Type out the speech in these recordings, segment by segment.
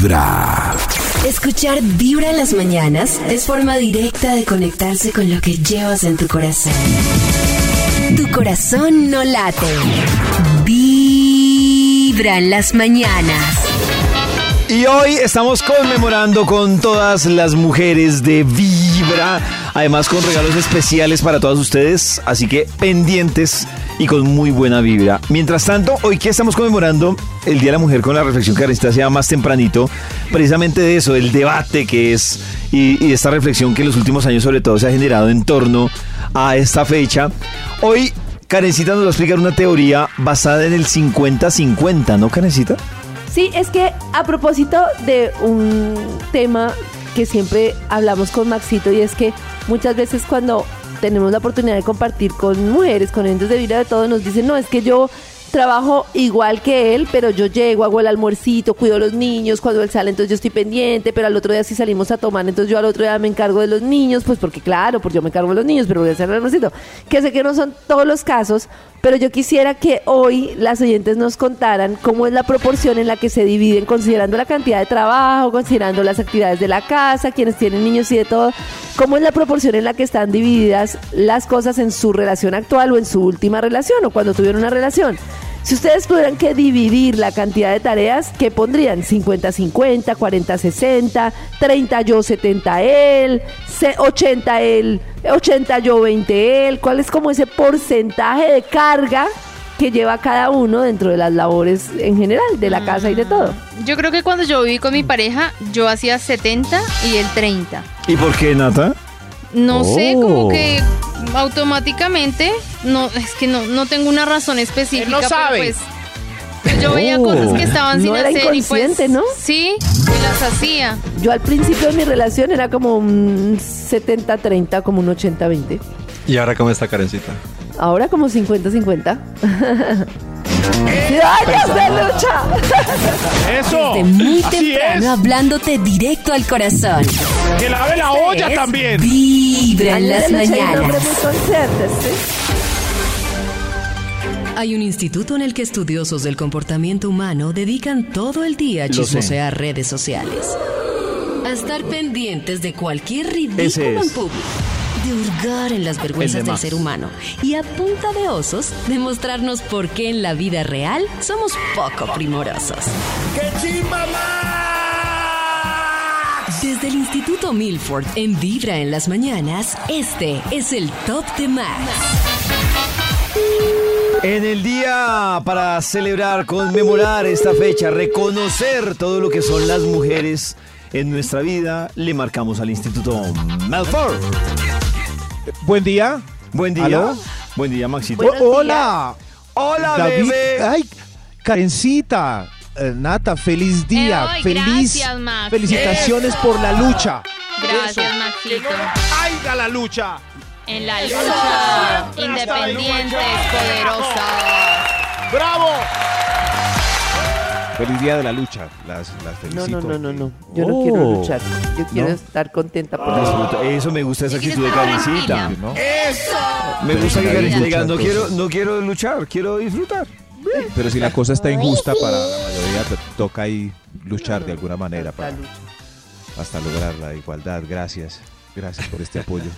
Vibra. Escuchar Vibra en las mañanas es forma directa de conectarse con lo que llevas en tu corazón. Tu corazón no late. Vibra en las mañanas. Y hoy estamos conmemorando con todas las mujeres de Vibra, además con regalos especiales para todas ustedes, así que pendientes y con muy buena vibra. Mientras tanto, hoy que estamos conmemorando el Día de la Mujer con la reflexión que hacía más tempranito, precisamente de eso, del debate que es y, esta reflexión que en los últimos años sobre todo se ha generado en torno a esta fecha. Hoy Karencita nos va a explicar una teoría basada en el 50-50, ¿no, Karencita? Sí, es que a propósito de un tema que siempre hablamos con Maxito y es que muchas veces cuando tenemos la oportunidad de compartir con mujeres, con entes de vida de todo, nos dicen, no, es que yo trabajo igual que él, pero yo llego, hago el almuercito, cuido a los niños, cuando él sale entonces yo estoy pendiente, pero al otro día si salimos a tomar, entonces yo al otro día me encargo de los niños, pues porque claro, pues yo me encargo de los niños, pero voy a hacer el almuercito. Que sé que no son todos los casos, pero yo quisiera que hoy las oyentes nos contaran cómo es la proporción en la que se dividen, considerando la cantidad de trabajo, considerando las actividades de la casa, quienes tienen niños y de todo, cómo es la proporción en la que están divididas las cosas en su relación actual o en su última relación o cuando tuvieron una relación. Si ustedes tuvieran que dividir la cantidad de tareas, ¿qué pondrían? 50-50, 40-60, 30 yo, 70 él, 80 él, 80 yo, 20 él. ¿Cuál es como ese porcentaje de carga que lleva cada uno dentro de las labores en general, de la casa y de todo? Yo creo que cuando yo viví con mi pareja, yo hacía 70 y él 30. ¿Y por qué, Nata? No sé, Oh. como que automáticamente, no, es que no, no tengo una razón específica. Él no pero sabe. pues, pues yo veía Oh. cosas que estaban No sin era hacer y pues, inconsciente, ¿no? Sí, y las hacía. Yo al principio de mi relación era como un 70-30, como un 80-20. ¿Y ahora cómo está Karencita? Ahora como 50-50. ¡Años de lucha! Eso. Desde muy Así temprano es. hablándote directo al corazón. Que lave la olla Es también. Vibra en las mañanas. Hay un instituto en el que estudiosos del comportamiento humano dedican todo el día a Lo sé. chismosear redes sociales. A estar pendientes de cualquier ridículo es. en público. De hurgar en las vergüenzas de del ser humano. Y a punta de osos, demostrarnos por qué en la vida real somos poco primorosos. Desde el Instituto Milford en Vibra en las mañanas, este es el Top de Max. En el día para celebrar, conmemorar esta fecha, reconocer todo lo que son las mujeres en nuestra vida, le marcamos al Instituto Malford. Buen día. Buen día. ¿Aló? Buen día, Maxito. Buenos Oh, hola. Hola, David. bebé. Ay, Karencita. Eh, Nata, feliz día. Feliz. gracias, Max. Felicitaciones por la lucha. Gracias, Maxito. ¡Aiga la lucha! En la lucha, independientes, poderosas. ¡Bravo! Feliz día de la lucha. Las, las No, felicito. no, no, no, no. Yo no Oh. quiero luchar. Yo quiero ¿No? estar contenta por eso. Disfruta. Eso me gusta esa actitud de Karencita. tranquila. ¿no? Me gusta que Karencita diga, no quiero, no quiero luchar, quiero disfrutar. Pero si la cosa está injusta para la mayoría, te toca ahí luchar de alguna manera para, hasta lograr la igualdad. Gracias. Gracias por este apoyo.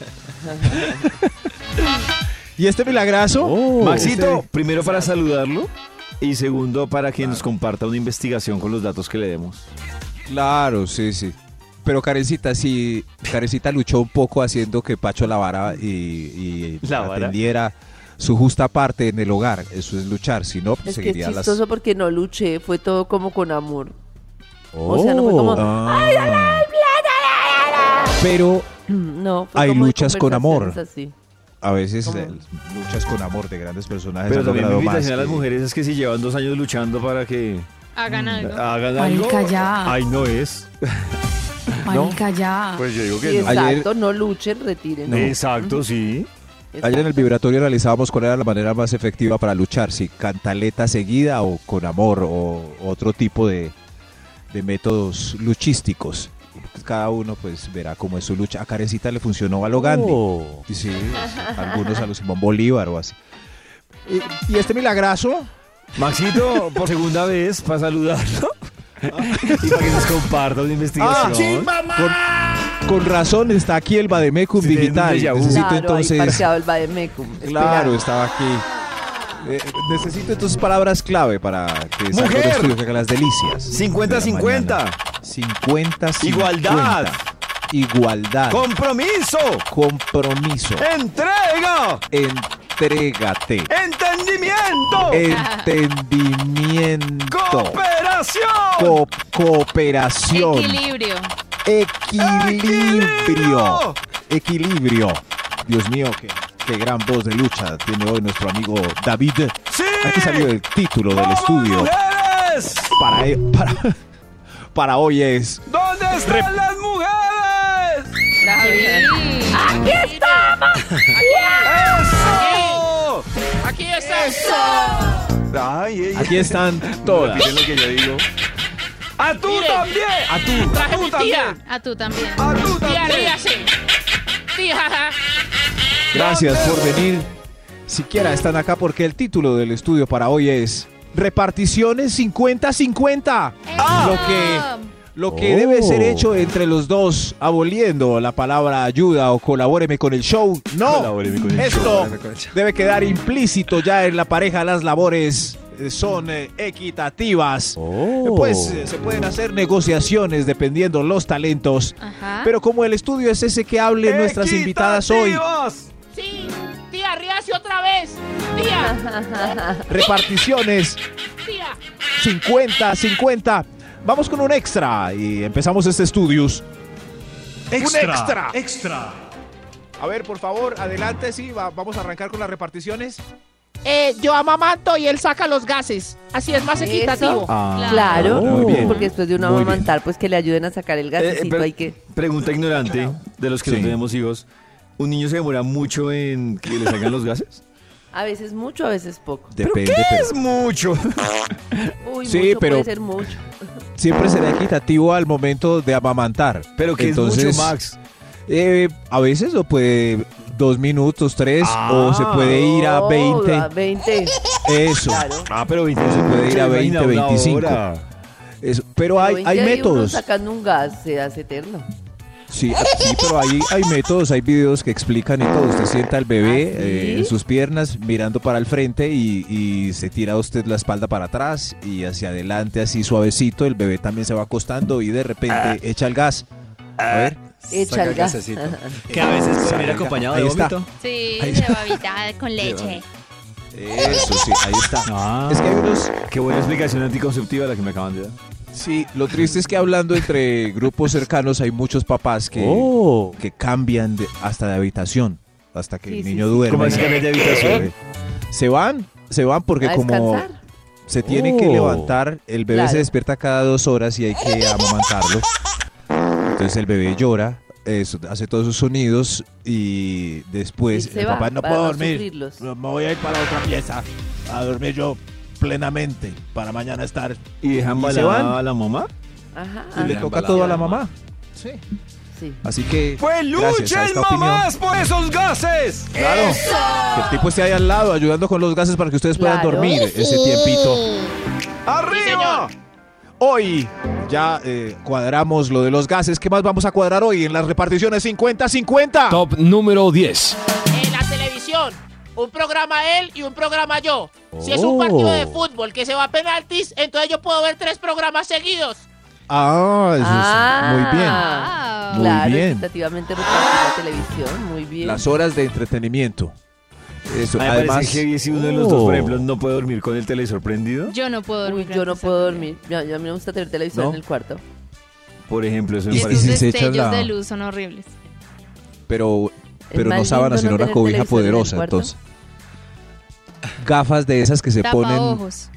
¿Y este milagrazo? Maxito, primero para saludarlo y segundo para que nos comparta una investigación con los datos que le demos. Claro, sí, sí. Pero Karencita, sí, Karencita luchó un poco haciendo que Pacho lavara y, y ¿La vara? Su justa parte en el hogar. Eso es luchar, si no, pues Es que es seguiría las... chistoso porque no luché, fue todo como con amor. O sea, no fue como, Ah. Pero no, fue Hay como luchas con amor. así. a veces ¿Cómo? eh, luchas con amor de grandes personajes Pero también mi invitación a las que- mujeres es que si llevan dos años luchando para que Hagan algo. hagan algo, Marica, ya. ay no es. Marica, ya. Pues yo digo Sí, que no. exacto, no luchen, retiren. Exacto, sí. Ayer en el vibratorio analizábamos cuál era la manera más efectiva para luchar, si cantaleta seguida o con amor o otro tipo de, de métodos luchísticos. Cada uno pues verá cómo es su lucha. A Karencita le funcionó a lo Gandhi. Oh. Y sí, algunos a los Simón Bolívar o así. ¿Y, y este milagrazo? Maxito, por segunda vez, para saludarlo. y para que nos comparta una investigación. Con, con razón está aquí el Bademecum Sí, digital. Necesito claro, entonces. el Bademecum. Claro, estaba aquí. Eh, necesito entonces palabras clave para que salga el estudio que haga las delicias. 50-50. 50 50 Igualdad. Igualdad. Compromiso. compromiso. Entrega. Entrégate. Entendimiento. Entendimiento. Cooperación. Co- cooperación. Equilibrio. Equilibrio. Equilibrio. Dios mío, qué, qué gran voz de lucha tiene hoy nuestro amigo David. Sí. Aquí salió el título del ¡Vamos, estudio. mujeres! Para, para, para hoy es ¿Dónde están las mujeres? ¡Aquí ¡Eso! Aquí está. Ay, ey, Aquí están todas. Lo que yo digo. ¡A tú Mire. también! ¡A tú! Traje ¡A tú mi también! A tú también. ¡A tú Tía, también! ríase. Tía. Gracias por venir. Siquiera están acá porque el título del estudio para hoy es Reparticiones 50-50. Ah. Lo que, lo que debe ser hecho entre los dos, aboliendo la palabra ayuda o colabóreme con el show. No, el esto debe quedar implícito ya en la pareja. Las labores eh, son eh, equitativas. Eh, Pues eh, se pueden hacer negociaciones dependiendo los talentos. Ajá. Pero como el estudio es ese que hable nuestras invitadas hoy. Sí. Tía, ríase otra vez. Tía. reparticiones Tía. 50, 50. Vamos con un extra y empezamos este estudios. un extra. Extra. A ver, por favor, adelante, sí, va- vamos a arrancar con las reparticiones. Eh, yo amamanto y él saca los gases. Así es más ¿Eso? equitativo. Claro, Muy bien. porque después de uno amamantar, pues que le ayuden a sacar el Eh, gasecito pero- hay que... Pregunta ignorante de los que Sí. no tenemos hijos. ¿Un niño se demora mucho en que le salgan los gases? A veces mucho, a veces poco. Depende, ¿Qué pero es mucho? Uy, Sí, mucho pero- puede ser mucho. siempre será equitativo al momento de amamantar. Pero que Entonces, es mucho, Max. eh, a veces lo puede dos minutos, tres, o se puede ir a Oh, 20. a 20, Eso. claro. Ah, pero 20 Se puede ir a 20, 25. eso. Pero hay, Pero hay 20 uno métodos. sacando un gas se hace eterno. Sí, sí, pero hay, hay métodos, hay videos que explican y todo. Usted sienta al bebé ¿Ah, sí? eh, en sus piernas mirando para el frente y, y se tira usted la espalda para atrás y hacia adelante así suavecito. El bebé también se va acostando y de repente Ah. echa el gas. A ver. Echa el gas. Que a veces puede venir acompañado Ahí de está. vómito. Sí, de babita con leche. Eso sí, ahí está. Ah, Es que hay unos... qué buena explicación anticonceptiva la que me acaban de dar. Sí, lo triste es que hablando entre grupos cercanos hay muchos papás que, Oh. que cambian de- hasta de habitación, hasta que Sí, el niño sí. duerme. ¿Cómo así cambian de habitación? Se van, se van porque ¿A como se tiene que Oh. levantar, el bebé Claro. se despierta cada dos horas y hay que amamantarlo. Entonces el bebé llora, eso, hace todos sus sonidos y después Y el va papá no puedo no dormir. Me voy a ir para otra pieza a dormir yo plenamente para mañana estar. ¿Y dejan ¿Y se balada van? a la mamá? Ajá. Y le toca todo a la mamá. Sí. Sí. Así que Pues luchen opinión. mamás por esos gases. Claro. Que el tipo esté ahí al lado ayudando con los gases para que ustedes puedan Claro. dormir ese tiempito. ¡Arriba! Hoy ya eh, cuadramos lo de los gases. ¿Qué más vamos a cuadrar hoy en las reparticiones 50-50? Top número 10. En la televisión. Un programa él y un programa yo. Si es un partido de fútbol que se va a penaltis, entonces yo puedo ver tres programas seguidos. Ah, eso Ah. es muy bien. Ah. Muy claro, bien. equitativamente repartir la televisión, muy bien. Las horas de entretenimiento. Eso, A mí me además. heavy si uno de los dos, por Oh. ejemplo, no puede dormir con el televisor prendido. Yo no puedo Uy, dormir. yo no puedo dormir. Yo, a mí me gusta tener televisor ¿No? en el cuarto. Por ejemplo, eso me Y- Y y parece. esos si se echan destellos la- de luz son horribles. Pero, pero no sábana, lindo sino no una cobija en poderosa. cuarto. Entonces. Gafas de esas que se Tapa ponen. ojos.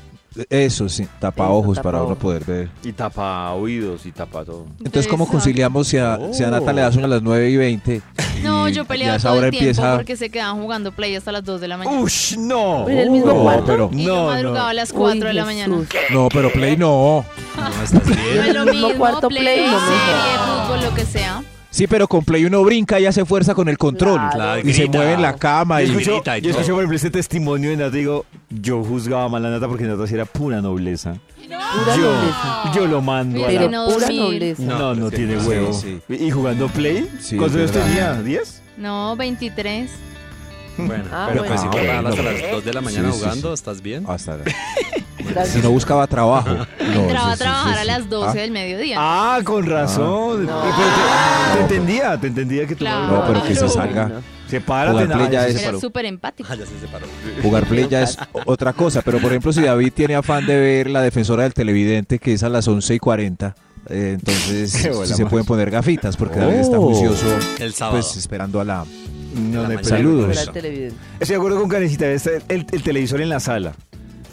Eso sí, tapa Eso, ojos tapa para uno poder ver. Y tapa oídos y tapa todo. Entonces, ¿cómo conciliamos si a, si a Nata le da sueño a las 9 y 20? No, y- yo peleaba todo el tiempo empieza. porque se quedaban jugando play hasta las 2 de la mañana. ¡Ush, no! ¿En el mismo No, cuarto? pero, y yo no, madrugaba no. a las 4 Uy, de la mañana. No, pero Play no. No, estás bien. No es lo el mismo mismo, cuarto play, play, no serie, fútbol, lo que sea. Sí, pero con Play uno brinca y hace fuerza con el control. Claro. Y se grita. mueve en la cama Yo y. escucho, grita y yo escucho, todo. por ejemplo, este testimonio de Nata y digo, yo juzgaba mal a Nata porque Nata sí era pura nobleza. Pura Yo, nobleza. yo lo mando a Pero la... no Pura dormir. nobleza. No, no, Sí, tiene sí, huevo. sí. ¿Y jugando Play? Sí, ¿Cuántos años tenía? ¿10? No, 23. Bueno, Ah, pero bueno. pues si Ah, te paran bueno. hasta las 2 de la mañana Sí, sí, jugando, sí. ¿estás bien? Hasta Si Gracias. no buscaba trabajo. No, Entraba sí, a sí, trabajar sí, a las 12 Ah, del mediodía. Ah, con razón. No. Pero te, te entendía, te entendía que tú Claro. No, pero que se salga. Se para, Jugar ya nada, es- se Era súper empático. Ah, ya se separó. Jugar Play ya es otra cosa. Pero por ejemplo, si David tiene afán de ver la defensora del televidente, que es a las 11 y 40, eh, entonces Qué sí se pueden poner gafitas porque David está Oh. juicioso. El sábado. Pues esperando a la. No. Saludos. Fuera el televidente. Estoy de acuerdo con Karencita, este, el, el televisor en la sala.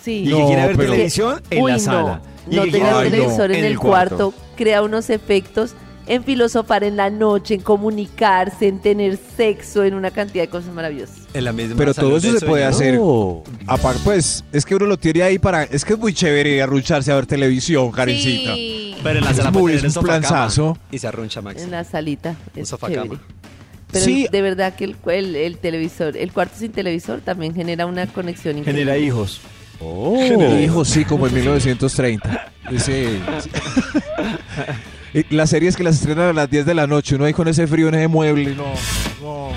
Sí. Y No, que quiere ver pero- televisión en Uy, la no. sala. Y No que tener Ay, televisor en, en el cuarto. crea unos efectos en filosofar en la noche, en comunicarse, en tener sexo, en una cantidad de cosas maravillosas. En la misma Pero todo eso del se puede sueño. hacer. Aparte, pues, es que uno lo tiene ahí para. Es que es muy chévere arrucharse a ver televisión, Karencita. Sí. Pero en la Es sala muy- puede es tener un sofá cama planzazo. Y se arruncha Max. En la salita. Es sofá chévere. cama. Pero Sí. de verdad que el, el, el televisor, el cuarto sin televisor también genera una conexión increíble. Genera hijos. Hijo, sí, como en 1930. Ese- Y las series que las estrenan a las 10 de la noche, uno ahí con ese frío en ese mueble, no. no.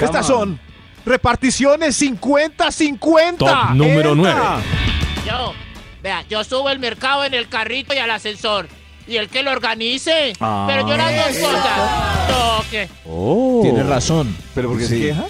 Estas son reparticiones 50-50. Top número 9. Yo, vea, yo subo el mercado en el carrito y al ascensor. Y el que lo organice. Ah. Pero yo las dos cosas. No, que. Oh. Tienes razón. ¿Pero por qué se Sí. queja?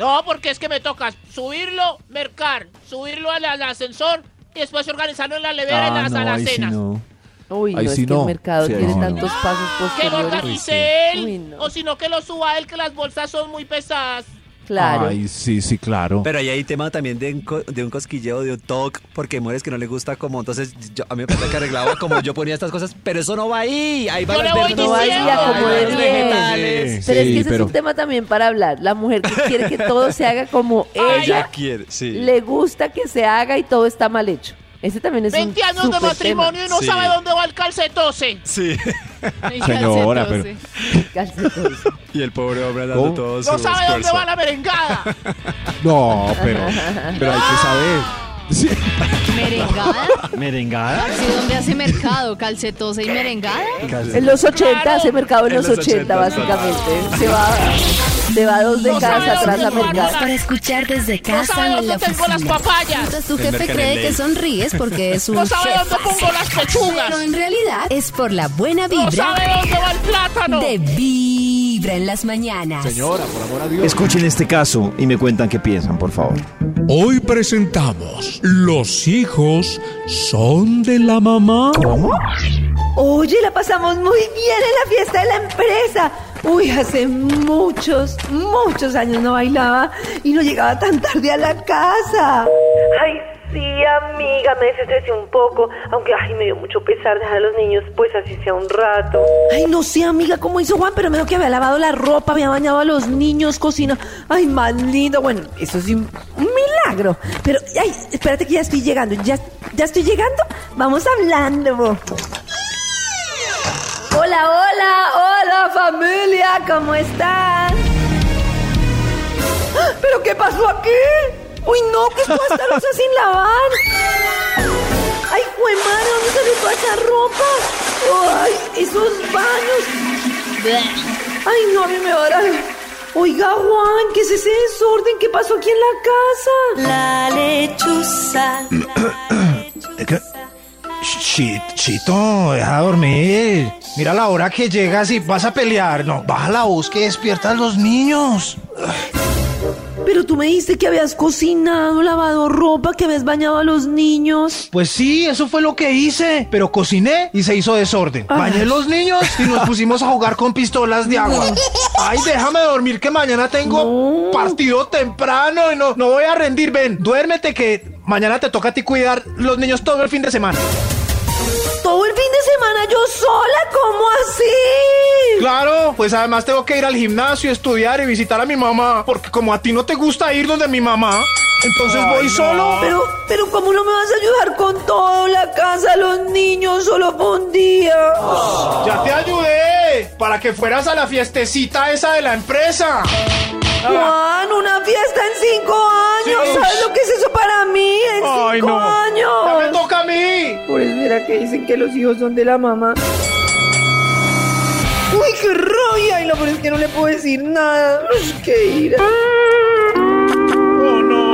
No, porque es que me toca subirlo, mercar, subirlo al, al ascensor y después organizarlo en la levera y Ah, las no, ahí sí alacenas. no. Uy, Ahí no, sí es que no. el mercado Sí, tiene tantos pasos Que lo posteriores. organice él. Uy, no. O si no, que lo suba él, que las bolsas son muy pesadas. Claro. Ay, sí, sí, claro. Pero ahí hay tema también de un, co- de un cosquilleo, de un toque, porque hay mujeres que no le gusta como, entonces yo- a mí me parece que arreglaba como yo ponía estas cosas, pero eso no va ahí, ahí va Yo las le voy verduras, No, ahí diciendo. ya como ahí de van los bien. vegetales. Pero es que ese pero- es un tema también para hablar. La mujer que quiere que todo se haga como Ay, ella quiere, sí. le gusta que se haga y todo está mal hecho. Ese también es 20 un años de súper matrimonio y no Sí. sabe dónde va el calcetose. Sí. Señora. Calcetose. Y el pobre hombre dando ¿Cómo? todo su No sabe dónde va la merengada. No, pero, pero hay que saber. Sí. ¿Merengada? ¿Merengada? ¿Sí, ¿Dónde hace mercado? ¿Calcetose y merengada? En los 80, Claro. hace mercado en En los los 80, 80, básicamente. Se va, se va dos No décadas sabe atrás a mercar. Para escuchar desde No casa sabe o en la dónde tengo las papayas. Mientras tu jefe mercado cree que sonríes porque es un No sabe chef. dónde pongo las pechugas. Pero en realidad es por la buena No vibra sabe dónde va el plátano. De Vibra en las mañanas. Señora, por amor a Dios. Escuchen este caso y me cuentan qué piensan, por favor. Hoy presentamos Los hijos son de la mamá. Oye, la pasamos muy bien en la fiesta de la empresa. Uy, hace muchos, muchos años no bailaba y no llegaba tan tarde a la casa. Ay, sí, amiga, me desestresé un poco, aunque ay, me dio mucho pesar dejar a los niños, pues así sea un rato. Ay, no sé, amiga, cómo hizo Juan, pero me dijo que había lavado la ropa, había bañado a los niños, cocina. Ay, más lindo. Bueno, eso sí, un milagro. Pero, ay, espérate que ya estoy llegando. ¿Ya, ya estoy llegando? Vamos hablando. Hola, hola, hola familia, ¿cómo están? ¡Ah! ¿Pero qué pasó aquí? Uy, no, que toda esta losa sin lavar. Ay, madre, ¿dónde salió toda esa ropa? Ay, esos baños. Ay, no, a mí me va a dar. Oiga, Juan, ¿qué es ese desorden? ¿Qué pasó aquí en la casa? La lechuza. Chi- Chito, deja dormir. Mira la hora que llegas y vas a pelear. No, baja la voz que despiertas a los niños. Pero tú me dijiste que habías cocinado, lavado ropa, que habías bañado a los niños. Pues sí, eso fue lo que hice. Pero cociné y se hizo desorden. Bañé los niños y nos pusimos a jugar con pistolas de agua. Ay, déjame dormir que mañana tengo No. partido temprano y no, no voy a rendir. Ven, duérmete que mañana te toca a ti cuidar los niños todo el fin de semana. De semana yo sola, ¿cómo así? Claro, pues además tengo que ir al gimnasio, estudiar y visitar a mi mamá. Porque como a ti no te gusta ir donde mi mamá, entonces voy solo. Pero, pero ¿cómo no me vas a ayudar con todo? La casa, los niños, solo por un día. Ya te ayudé para que fueras a la fiestecita esa de la empresa. Juan, una fiesta en cinco años. Sí. ¿Sabes lo que es eso para mí? En Ay, cinco no. Ya me años. toca a mí. ¿Será que dicen que los hijos son de la mamá? ¡Uy, qué rabia! Y lo peor es que no le puedo decir nada. ¡Uy, qué ira! Qué pecado.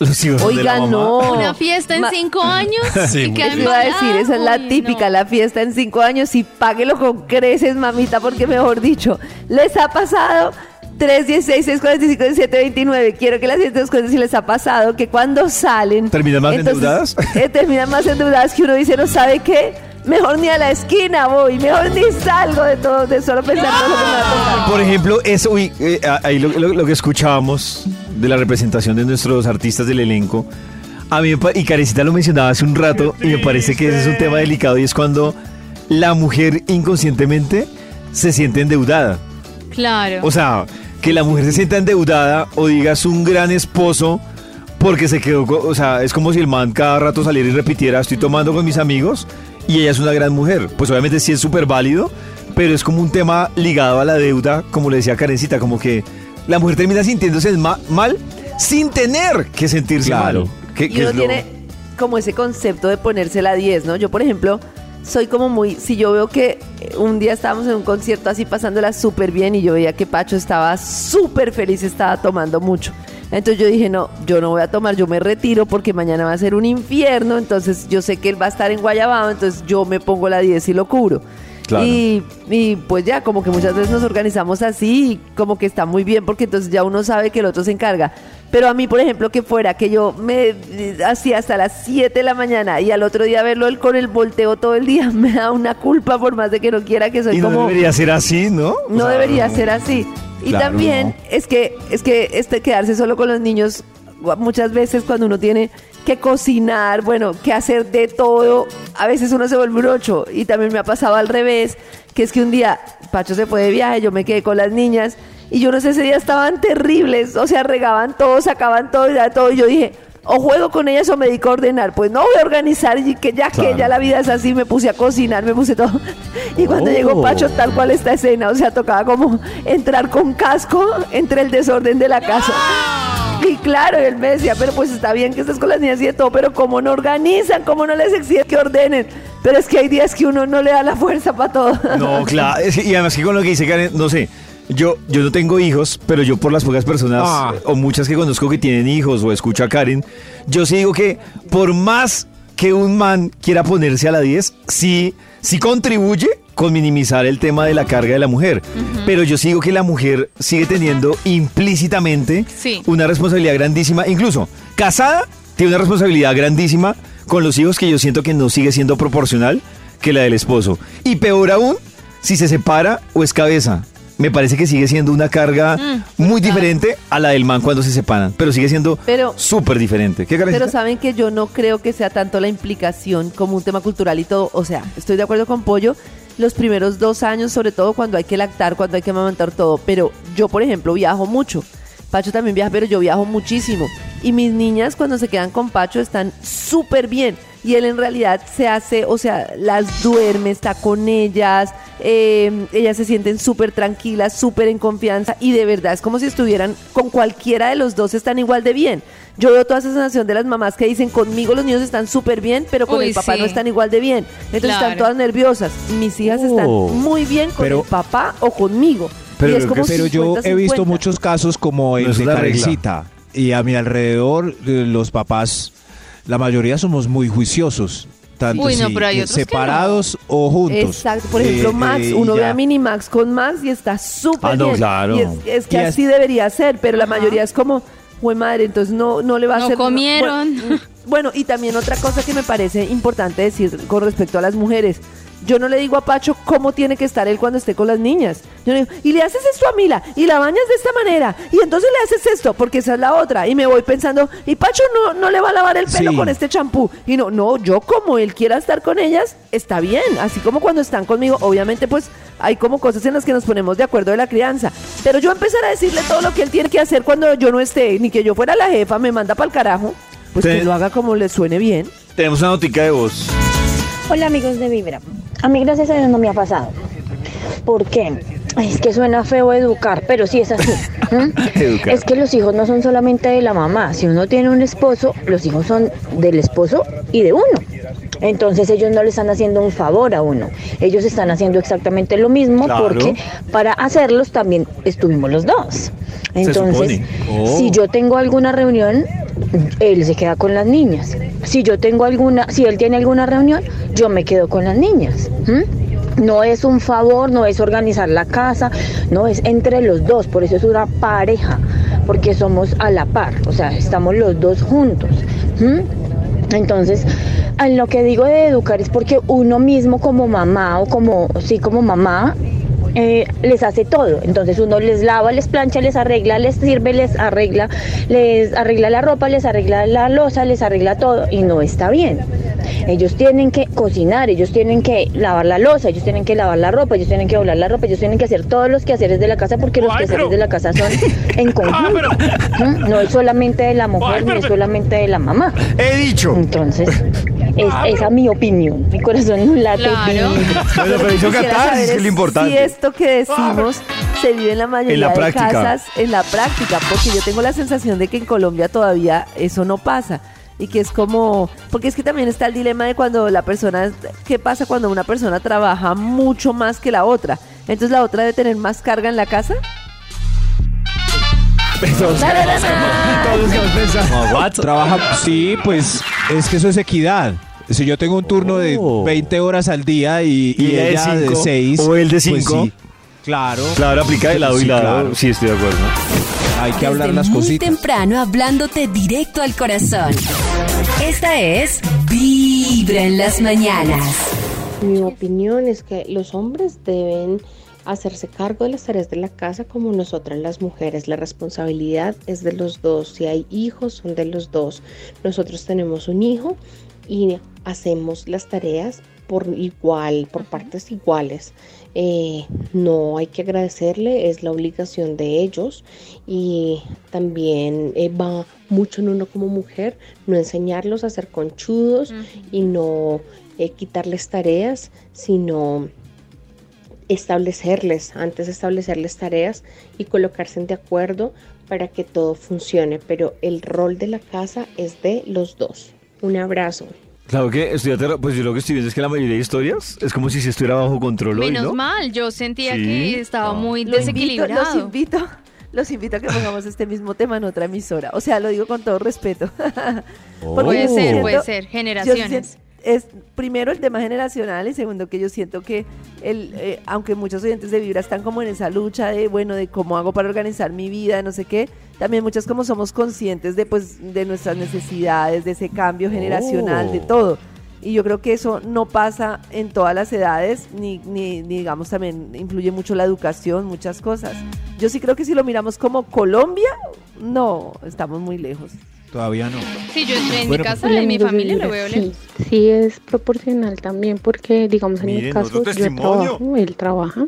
Los hijos son de la Oiga, mamá. no. Una fiesta en Ma- cinco años Sí, y muy queda Eso iba a decir, esa es la. Uy, típica, no. la fiesta en cinco años y páguelo con creces, mamita, porque mejor dicho, les ha pasado 316 645 1729 Quiero que las sienten cuenten si les ha pasado que cuando salen ¿Terminan más entonces, endeudadas? eh, terminan más endeudadas que uno dice, no sabe qué, mejor ni a la esquina voy, mejor ni salgo de todo, de solo pensar todo lo que me va a tocar. Por ejemplo, eso, uy, eh, ahí lo, lo- lo que escuchábamos de la representación de nuestros artistas del elenco, a mí me pa- y Carecita lo mencionaba hace un rato, y me parece que ese es un tema delicado, y es cuando la mujer inconscientemente se siente endeudada. Claro. O sea, que la mujer se sienta endeudada o digas un gran esposo porque se quedó, co- o sea, es como si el man cada rato saliera y repitiera, estoy tomando con mis amigos y ella es una gran mujer. Pues obviamente sí es súper válido, pero es como un tema ligado a la deuda, como le decía Karencita, como que la mujer termina sintiéndose ma- mal sin tener que sentirse Claro. mal. Y uno es lo- tiene como ese concepto de ponérsela a 10, ¿no? Yo, por ejemplo, soy como muy. Si yo veo que eh, un día estábamos en un concierto así pasándola súper bien y yo veía que Pacho estaba súper feliz, estaba tomando mucho. Entonces yo dije, no, yo no voy a tomar, yo me retiro porque mañana va a ser un infierno. Entonces yo sé que él va a estar en Guayabao, entonces yo me pongo la 10 y lo cubro. Claro. Y, y, pues ya, como que muchas veces nos organizamos así y como que está muy bien porque entonces ya uno sabe que el otro se encarga. Pero a mí, por ejemplo, que fuera que yo me hacía hasta las 7 de la mañana y al otro día verlo él con el volteo todo el día, me da una culpa por más de que no quiera que soy y no como... debería ser así, ¿no? O No sea, debería ser así. Y Claro, también no. es que es que este quedarse solo con los niños muchas veces cuando uno tiene que cocinar, bueno, que hacer de todo, a veces uno se vuelve un ocho y también me ha pasado al revés, que es que un día Pacho se fue de viaje, yo me quedé con las niñas y yo no sé, ese día estaban terribles, o sea, regaban todo, sacaban todo y todo y yo dije, o juego con ellas o me dedico a ordenar. Pues no voy a organizar y que ya que ya la vida es así, me puse a cocinar, me puse todo. Y cuando Oh. llegó Pacho, tal cual esta escena, o sea, tocaba como entrar con casco entre el desorden de la casa. Y claro, él me decía, pero pues está bien que estés con las niñas y de todo, pero como no organizan, como no les exige que ordenen. Pero es que hay días que uno no le da la fuerza para todo. No, claro. y además que con lo que dice Karen, no sé. Yo, yo no tengo hijos, pero yo por las pocas personas Ah. o muchas que conozco que tienen hijos o escucho a Karen, yo sí digo que por más que un man quiera ponerse a la 10, sí, sí contribuye con minimizar el tema de la carga de la mujer. Pero yo sigo que la mujer sigue teniendo implícitamente Sí. una responsabilidad grandísima. Incluso, casada, tiene una responsabilidad grandísima con los hijos que yo siento que no sigue siendo proporcional que la del esposo. Y peor aún, si se separa o es cabeza. Me parece que sigue siendo una carga Mm, muy diferente a la del man cuando se separan. Pero sigue siendo Pero- súper diferente. ¿Qué? Pero saben que yo no creo que sea tanto la implicación como un tema cultural y todo. O sea, estoy de acuerdo con Pollo los primeros dos años, sobre todo cuando hay que lactar, cuando hay que amamantar todo. Pero yo, por ejemplo, viajo mucho. Pacho también viaja, pero yo viajo muchísimo. Y mis niñas cuando se quedan con Pacho están súper bien. Y él en realidad se hace, o sea, las duerme, está con ellas, eh, ellas se sienten súper tranquilas, súper en confianza y de verdad es como si estuvieran con cualquiera de los dos, están igual de bien. Yo veo toda esa sensación de las mamás que dicen, conmigo los niños están súper bien, pero con Uy, el papá sí. no están igual de bien. Entonces están todas nerviosas. Mis hijas Oh. están muy bien con Pero- el papá o conmigo. Pero es como Pero yo he visto 50-50. muchos casos como el No de. Karencita. Y a mi alrededor, eh, los papás, la mayoría somos muy juiciosos. Tanto Uy, no, si, pero hay otros que separados o juntos. Exacto, por ejemplo, Eh, Max, eh, uno ve ya. a Mini Max con Max y está súper Ah, no, bien. claro. Y es, es que Y es- así debería ser, pero la mayoría es como, fue madre, entonces no, no le va a No hacer. comieron. Bueno, bueno, y también otra cosa que me parece importante decir con respecto a las mujeres. Yo no le digo a Pacho cómo tiene que estar él cuando esté con las niñas. Yo le digo, y le haces esto a Mila, y la bañas de esta manera, y entonces le haces esto, porque esa es la otra. Y me voy pensando, y Pacho no, no le va a lavar el pelo Sí. con este champú. Y no, no, yo como él quiera estar con ellas, está bien. Así como cuando están conmigo, obviamente pues hay como cosas en las que nos ponemos de acuerdo de la crianza. Pero yo empezar a decirle todo lo que él tiene que hacer cuando yo no esté, ni que yo fuera la jefa, me manda para el carajo, pues que lo haga como le suene bien. Tenemos una notica de voz. Hola amigos de Vibra. A mí gracias a Dios no me ha pasado. ¿Por qué? Es que suena feo educar, pero sí es así. Es que los hijos no son solamente de la mamá. Si uno tiene un esposo, los hijos son del esposo y de uno. Entonces ellos no le están haciendo un favor a uno. Ellos están haciendo exactamente lo mismo Claro. porque para hacerlos también estuvimos los dos. Entonces. Oh. si yo tengo alguna reunión, él se queda con las niñas. Si yo tengo alguna, si él tiene alguna reunión, yo me quedo con las niñas. No es un favor, no es organizar la casa, no es entre los dos, por eso es una pareja, porque somos a la par, o sea, estamos los dos juntos. Entonces, en lo que digo de educar es porque uno mismo como mamá o como, sí, como mamá, eh, les hace todo. Entonces uno les lava, les plancha, les arregla, les sirve, les arregla, les arregla la ropa, les arregla la losa, les arregla todo y no está bien. Ellos tienen que cocinar, ellos tienen que lavar la losa, ellos tienen que lavar la ropa, ellos tienen que doblar la ropa, ellos tienen que hacer todos los quehaceres de la casa porque los quehaceres de la casa son en conjunto. ¿Mm? No es solamente de la mujer, no es solamente de la mamá. He dicho. Entonces, es, esa es mi opinión. Mi corazón no late. Bueno, pero hizo catarsis, que es es lo importante. Si esto que decimos se vive en la mayoría En la de práctica. casas, en la práctica, porque yo tengo la sensación de que en Colombia todavía eso no pasa. Y que es como, porque es que también está el dilema de cuando la persona, ¿qué pasa cuando una persona trabaja mucho más que la otra? Entonces la otra debe tener más carga en la casa. Todos. Trabaja, sí, pues es que eso es equidad. Si yo tengo un turno de 20 horas al día y, y Y ella de ella de cinco, 6. o él de cinco. Claro. Claro, aplica de lado y lado. claro. Sí, estoy de acuerdo. Hay que hablar Desde las muy cositas. temprano hablándote directo al corazón. Esta es Vibra en las mañanas. Mi opinión es que los hombres deben hacerse cargo de las tareas de la casa como nosotras las mujeres. La responsabilidad es de los dos. Si hay hijos, son de los dos. Nosotros tenemos un hijo y hacemos las tareas por igual, por partes iguales. Eh, no hay que agradecerle, es la obligación de ellos y también eh, va mucho en uno como mujer, no enseñarlos a ser conchudos y no eh, quitarles tareas, sino establecerles, antes de establecerles tareas y colocarse de acuerdo para que todo funcione, pero el rol de la casa es de los dos. Un abrazo. Claro que estudiante, pues yo lo que estoy viendo es que la mayoría de historias es como si se estuviera bajo control hoy, Menos ¿no? mal, yo sentía Sí. que estaba muy Los invito, desequilibrado. los invito, los invito a que pongamos este mismo tema en otra emisora. O sea, lo digo con todo respeto. Porque Puede ser, siento- puede ser, yo generaciones. Es primero el tema generacional y segundo que yo siento que el eh, aunque muchos oyentes de Vibra están como en esa lucha de bueno de cómo hago para organizar mi vida de no sé qué también muchas como somos conscientes de pues de nuestras necesidades de ese cambio generacional de Oh. todo y yo creo que eso no pasa en todas las edades, ni, ni, ni, digamos también influye mucho la educación, muchas cosas. Yo sí creo que si lo miramos como Colombia, no, estamos muy lejos. Todavía no. Sí, yo en Bueno, mi casa, Hola, en mi familia lo veo Sí, sí es proporcional también porque, digamos, en mi caso yo trabajo, él trabaja,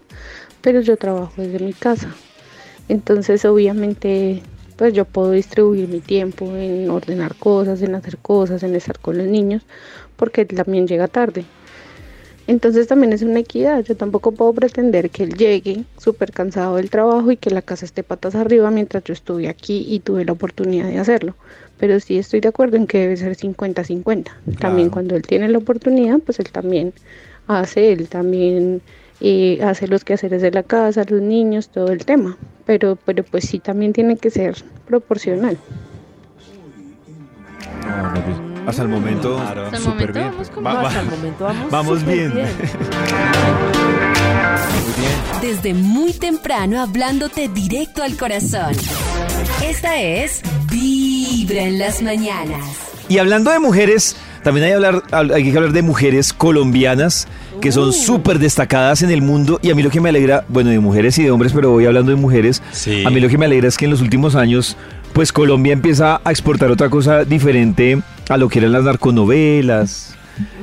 pero yo trabajo desde mi casa. Entonces, obviamente, pues yo puedo distribuir mi tiempo en ordenar cosas, en hacer cosas, en estar con los niños, porque él también llega tarde. Entonces también es una equidad. Yo tampoco puedo pretender que él llegue súper cansado del trabajo y que la casa esté patas arriba mientras yo estuve aquí y tuve la oportunidad de hacerlo. Pero sí estoy de acuerdo en que debe ser 50-50. También cuando él tiene la oportunidad, pues él también hace, él también eh, hace los quehaceres de la casa, los niños, todo el tema. Pero, pero pues sí también tiene que ser proporcional. Hasta el momento, Hasta el súper momento bien. vamos Va- va- hasta el momento vamos, Vamos súper bien. Desde muy temprano hablándote directo al corazón. Esta es Vibra en las mañanas. Y hablando de mujeres, también hay, que hablar, hay que hablar de mujeres colombianas que Uh. son súper destacadas en el mundo. Y a mí lo que me alegra, bueno, de mujeres y de hombres, pero voy hablando de mujeres. A mí lo que me alegra es que en los últimos años, pues Colombia empieza a exportar otra cosa diferente a lo que eran las narconovelas.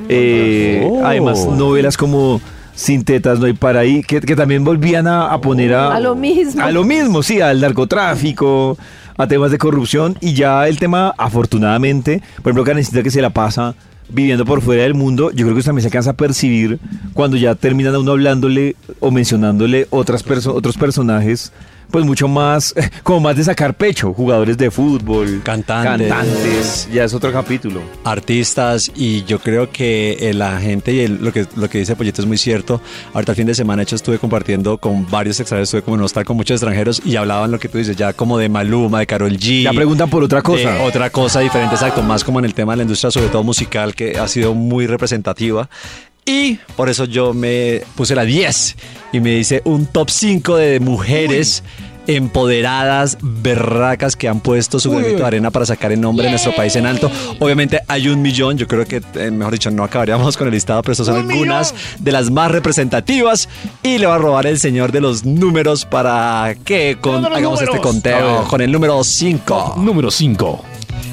Eh, Oh. Además, novelas como Sin tetas no hay para ahí, que, que también volvían a, a poner a... A lo mismo. A lo mismo, sí, al narcotráfico, a temas de corrupción y ya el tema, afortunadamente, por ejemplo, Karencita que se la pasa viviendo por fuera del mundo, yo creo que también se alcanza a percibir cuando ya terminan a uno hablándole o mencionándole otras perso- otros personajes pues mucho más, como más de sacar pecho, jugadores de fútbol, Cantantes. cantantes, ya es otro capítulo. artistas y yo creo que eh, la gente y el- lo que lo que dice Pollito es muy cierto. Ahorita el fin de semana de hecho estuve compartiendo con varios extranjeros, estuve como en un hostal con muchos extranjeros y hablaban lo que tú dices ya como de Maluma, de Carol G. Ya preguntan por otra cosa. de otra cosa diferente, exacto, más como en el tema de la industria, sobre todo musical, que ha sido muy representativa. Y por eso yo me puse la 10 y me dice un top 5 de mujeres empoderadas, berracas que han puesto su granito de arena para sacar el nombre de nuestro país en alto. Obviamente hay un millón, yo creo que, eh, mejor dicho, no acabaríamos con el listado, pero estas son algunas de las más representativas. Y le va a robar el señor de los números para que con- hagamos este conteo con el número 5. Número 5.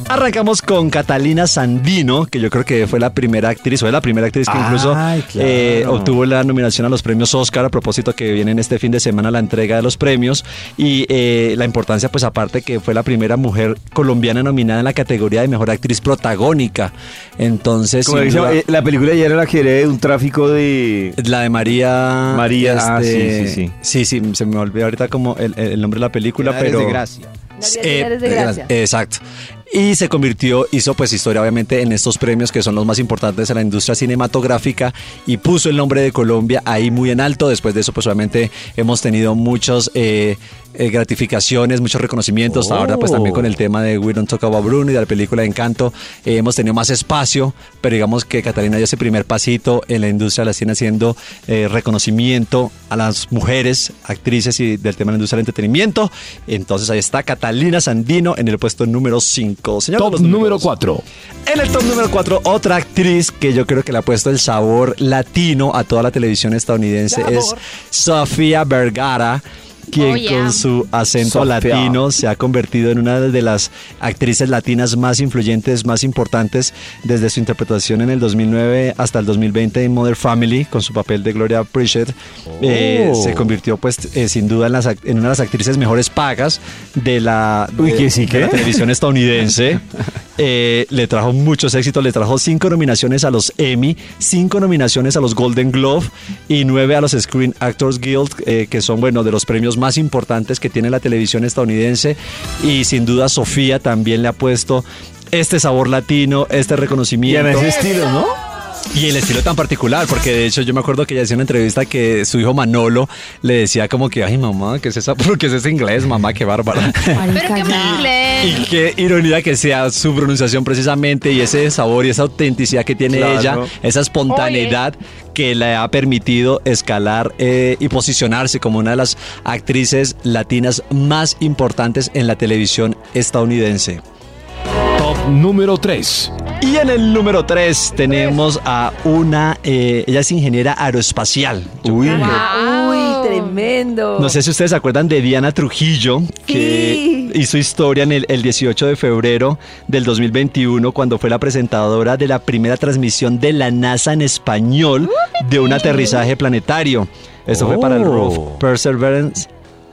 Arrancamos con Catalina Sandino, que yo creo que fue la primera actriz, o es la primera actriz que incluso Ay, claro. eh, obtuvo la nominación a los premios Oscar, a propósito que vienen este fin de semana la entrega de los premios, y eh, la importancia, pues aparte que fue la primera mujer colombiana nominada en la categoría de mejor actriz protagónica. Entonces, Como dice, duda- eh, la película ya era la que era de un tráfico de... la de María. María, ah, este, sí, sí, Sí, sí, se me olvidó ahorita como el, el nombre de la película, pero. de Gracia. Eh, de Gracia. Exacto. Y se convirtió, hizo pues historia obviamente en estos premios que son los más importantes en la industria cinematográfica y puso el nombre de Colombia ahí muy en alto. Después de eso pues obviamente hemos tenido muchos eh, eh, gratificaciones, muchos reconocimientos. Ahora pues también con el tema de We Don't Talk About Bruno y de la película de Encanto eh, hemos tenido más espacio, pero digamos que Catalina dio ese primer pasito en la industria de la cine haciendo eh, reconocimiento a las mujeres, actrices y del tema de la industria del entretenimiento. Entonces ahí está Catalina Sandino en el puesto número 5. Señor Top número números. 4. En el top número 4, otra actriz que yo creo que le ha puesto el sabor latino a toda la televisión estadounidense es Sofía Vergara. Quien Oh, yeah. con su acento Sofía. latino se ha convertido en una de las actrices latinas más influyentes, más importantes desde su interpretación en el 2009 hasta el 2020 en Mother Family con su papel de Gloria Pritchett. Eh, Oh. se convirtió pues eh, sin duda en, las act- en una de las actrices mejores pagas de la, Uy, de- ¿que sí, de la televisión estadounidense. Eh, le trajo muchos éxitos, le trajo cinco nominaciones a los Emmy, cinco nominaciones a los Golden Globe y nueve a los Screen Actors Guild, eh, que son, bueno, de los premios más importantes que tiene la televisión estadounidense. Y sin duda Sofía también le ha puesto este sabor latino, este Y en reconocimiento. ese estilo, ¿no? Y el estilo tan particular, porque de hecho yo me acuerdo que ella decía en una entrevista que su hijo Manolo le decía como que, ay mamá, ¿qué es esa? ¿Qué es ese inglés, mamá? Qué bárbara. Pero qué inglés. Y qué ironía que sea su pronunciación precisamente y ese sabor y esa autenticidad que tiene Claro. ella, esa espontaneidad que le ha permitido escalar eh, y posicionarse como una de las actrices latinas más importantes en la televisión estadounidense. Top número 3. Y en el número 3 tenemos a una, eh, ella es ingeniera aeroespacial. Uy, Uy, tremendo. no sé si ustedes se acuerdan de Diana Trujillo, que Sí. hizo historia en el, el 18 de febrero del 2021 cuando fue la presentadora de la primera transmisión de la NASA en español de un aterrizaje planetario. Esto fue para el Oh. ROV Perseverance,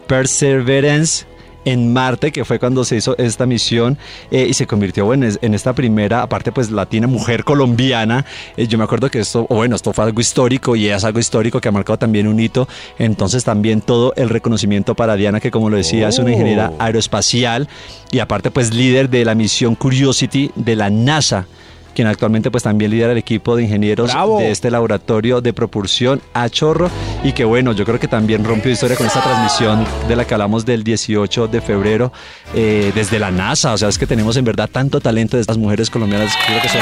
Perseverance en Marte, que fue cuando se hizo esta misión eh, y se convirtió bueno, en esta primera, aparte pues latina, mujer colombiana. Eh, yo me acuerdo que esto, bueno, esto fue algo histórico y es algo histórico que ha marcado también un hito. Entonces también todo el reconocimiento para Diana, que como lo decía, es una ingeniera aeroespacial y aparte pues líder de la misión Curiosity de la NASA quien actualmente pues también lidera el equipo de ingenieros ¡Bravo! de este laboratorio de propulsión a chorro y que bueno, yo creo que también rompió historia con esta transmisión de la que hablamos del 18 de febrero eh, desde la NASA, o sea, es que tenemos en verdad tanto talento de estas mujeres colombianas, creo que son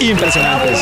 impresionantes.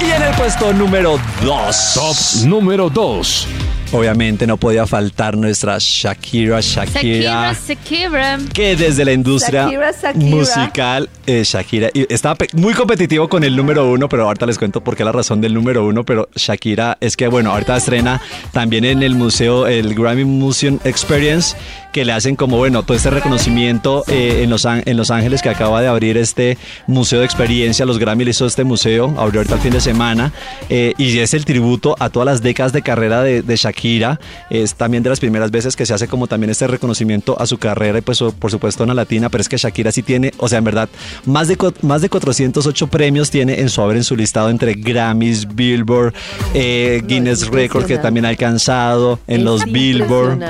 Y en el puesto número 2. Top número 2. Obviamente no podía faltar nuestra Shakira, Shakira, Shakira Shakira. que desde la industria Shakira, Shakira. musical, eh, Shakira, y estaba muy competitivo con el número uno, pero ahorita les cuento por qué la razón del número uno, pero Shakira es que, bueno, ahorita estrena también en el museo, el Grammy Museum Experience, que le hacen como, bueno, todo este reconocimiento eh, en, los, en Los Ángeles que acaba de abrir este museo de experiencia, los Grammy le hizo este museo, abrió ahorita el fin de semana, eh, y es el tributo a todas las décadas de carrera de, de Shakira Shakira. Es también de las primeras veces que se hace como también este reconocimiento a su carrera y pues por supuesto una latina, pero es que Shakira sí tiene, o sea, en verdad, más de, más de 408 premios tiene en su haber en su listado entre Grammys, Billboard, eh, Guinness Records que también ha alcanzado, en Es los Billboard.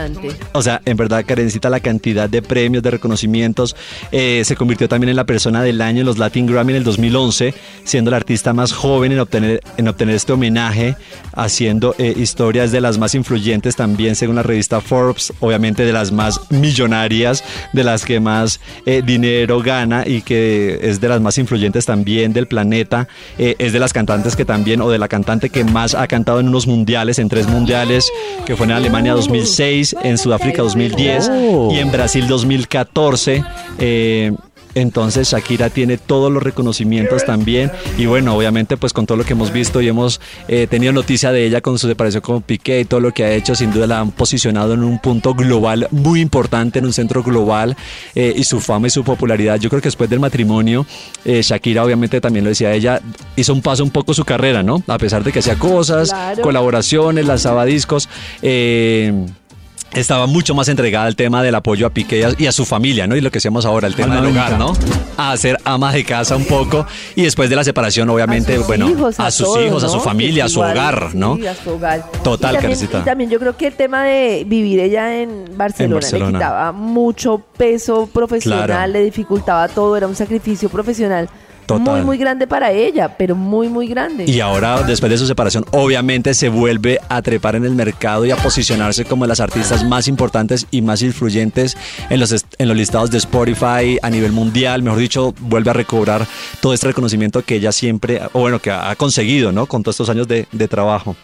O sea, en verdad, Karencita, la cantidad de premios, de reconocimientos, eh, se convirtió también en la persona del año en los Latin Grammy en el 2011, siendo la artista más joven en obtener, en obtener este homenaje, haciendo eh, historias de las más influyentes también, según la revista Forbes, obviamente de las más millonarias, de las que más eh, dinero gana y que es de las más influyentes también del planeta. Eh, es de las cantantes que también, o de la cantante que más ha cantado en unos mundiales, en tres mundiales, que fue en Alemania 2006, en Sudáfrica 2010 y en Brasil 2014. Eh, entonces Shakira tiene todos los reconocimientos también y bueno, obviamente pues con todo lo que hemos visto y hemos eh, tenido noticia de ella con su separación con Piqué y todo lo que ha hecho, sin duda la han posicionado en un punto global muy importante, en un centro global eh, y su fama y su popularidad. Yo creo que después del matrimonio, eh, Shakira obviamente también lo decía ella, hizo un paso un poco su carrera, ¿no? A pesar de que hacía cosas, Claro. colaboraciones, lanzaba discos. eh, estaba mucho más entregada al tema del apoyo a Piqué y a, y a su familia, ¿no? Y lo que decíamos ahora, el tema del hogar, ¿no? A ser ama de casa un poco y después de la separación, obviamente, sus bueno, hijos, a, sus todos, hijos, a su familia, a su igual, hogar, sí, ¿no? a su hogar. Total, y también, y también yo creo que el tema de vivir ella en Barcelona, Barcelona. le quitaba mucho peso profesional, Claro. le dificultaba todo, era un sacrificio profesional Total. muy, muy grande para ella, pero muy, muy grande. Y ahora, después de su separación, obviamente se vuelve a trepar en el mercado y a posicionarse como de las artistas más importantes y más influyentes en los, en los listados de Spotify a nivel mundial. Mejor dicho, vuelve a recobrar todo este reconocimiento que ella siempre, o bueno, que ha conseguido, ¿no? Con todos estos años de, de trabajo.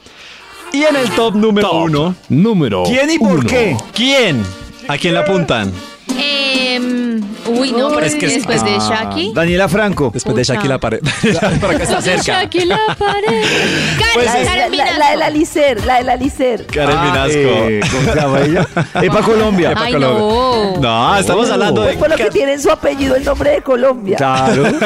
Y en el top número uno. Número ¿Quién y por uno. qué? ¿Quién? ¿A quién la apuntan? Em, uy, no, pero es que después de Shaki. Daniela Franco. Después de. Shaki la pared. Para que está cerca. Shaki la pared. Pues la, es- la- la- la de la Licer, la de la Licer. Karen Ah, Minasco. eh, ¿Cómo se llama ella? Epa Colombia. Ay, no. No, estamos hablando de, Pues por lo que tiene en su apellido el nombre de Colombia. Claro. de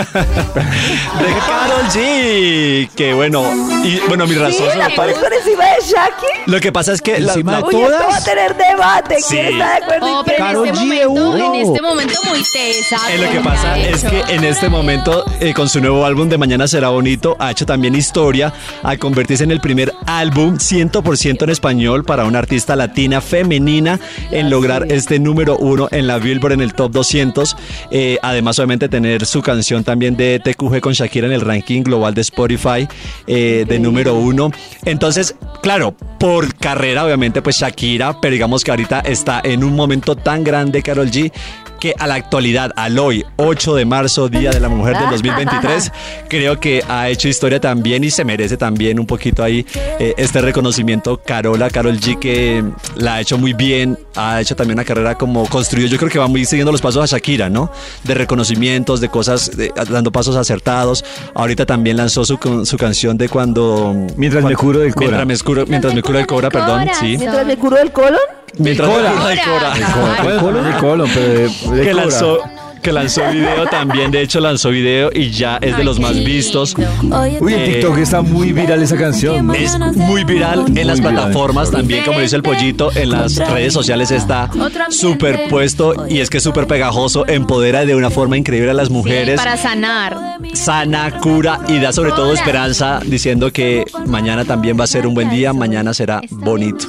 Karol G. Que bueno, y bueno, mi Sí, razón. la pones por encima de Shaki. Lo que pasa es que la- Encima la- de Uy, esto va a tener debate. Sí. ¿Quién está de acuerdo? Oh, pero en no? este, momento, en este momento muy tesa. Eh, lo que pasa es hecho. que en este momento, eh, con su nuevo álbum de Mañana Será Bonito, ha hecho también historia al convertirse en el primer álbum 100% en español para una artista latina femenina en lograr este número uno en la Billboard en el Top 200. Eh, además, obviamente, tener su canción también de TQG con Shakira en el ranking global de Spotify eh, de número uno. Entonces, claro, por carrera, obviamente, pues Shakira, pero digamos que ahorita está en un momento tan grande, Carol G, que a la actualidad, al hoy, 8 de marzo, Día de la Mujer del 2023, creo que ha hecho historia también y se merece también un poquito ahí eh, este reconocimiento. Carola, Carol G, que la ha hecho muy bien, ha hecho también una carrera como construido, yo creo que va muy siguiendo los pasos a Shakira, ¿no? De reconocimientos, de cosas, de- dando pasos acertados. Ahorita también lanzó su, su canción de cuando... Mientras me curo del Cora. Mientras me curo, mientras me curo del Cora, perdón, sí. Mientras me curo del colon. Cora. del Cora. Pero de, de que Cora. lanzó que lanzó video también, de hecho lanzó video y ya es de los más vistos. Uy, en TikTok está muy viral esa canción. ¿no? Es muy viral en las viral. plataformas también, como dice el pollito, en las redes sociales está superpuesto y es que es súper pegajoso, empodera de una forma increíble a las Sí, mujeres, para sanar. sana, cura y da sobre todo esperanza diciendo que mañana también va a ser un buen día, mañana será bonito.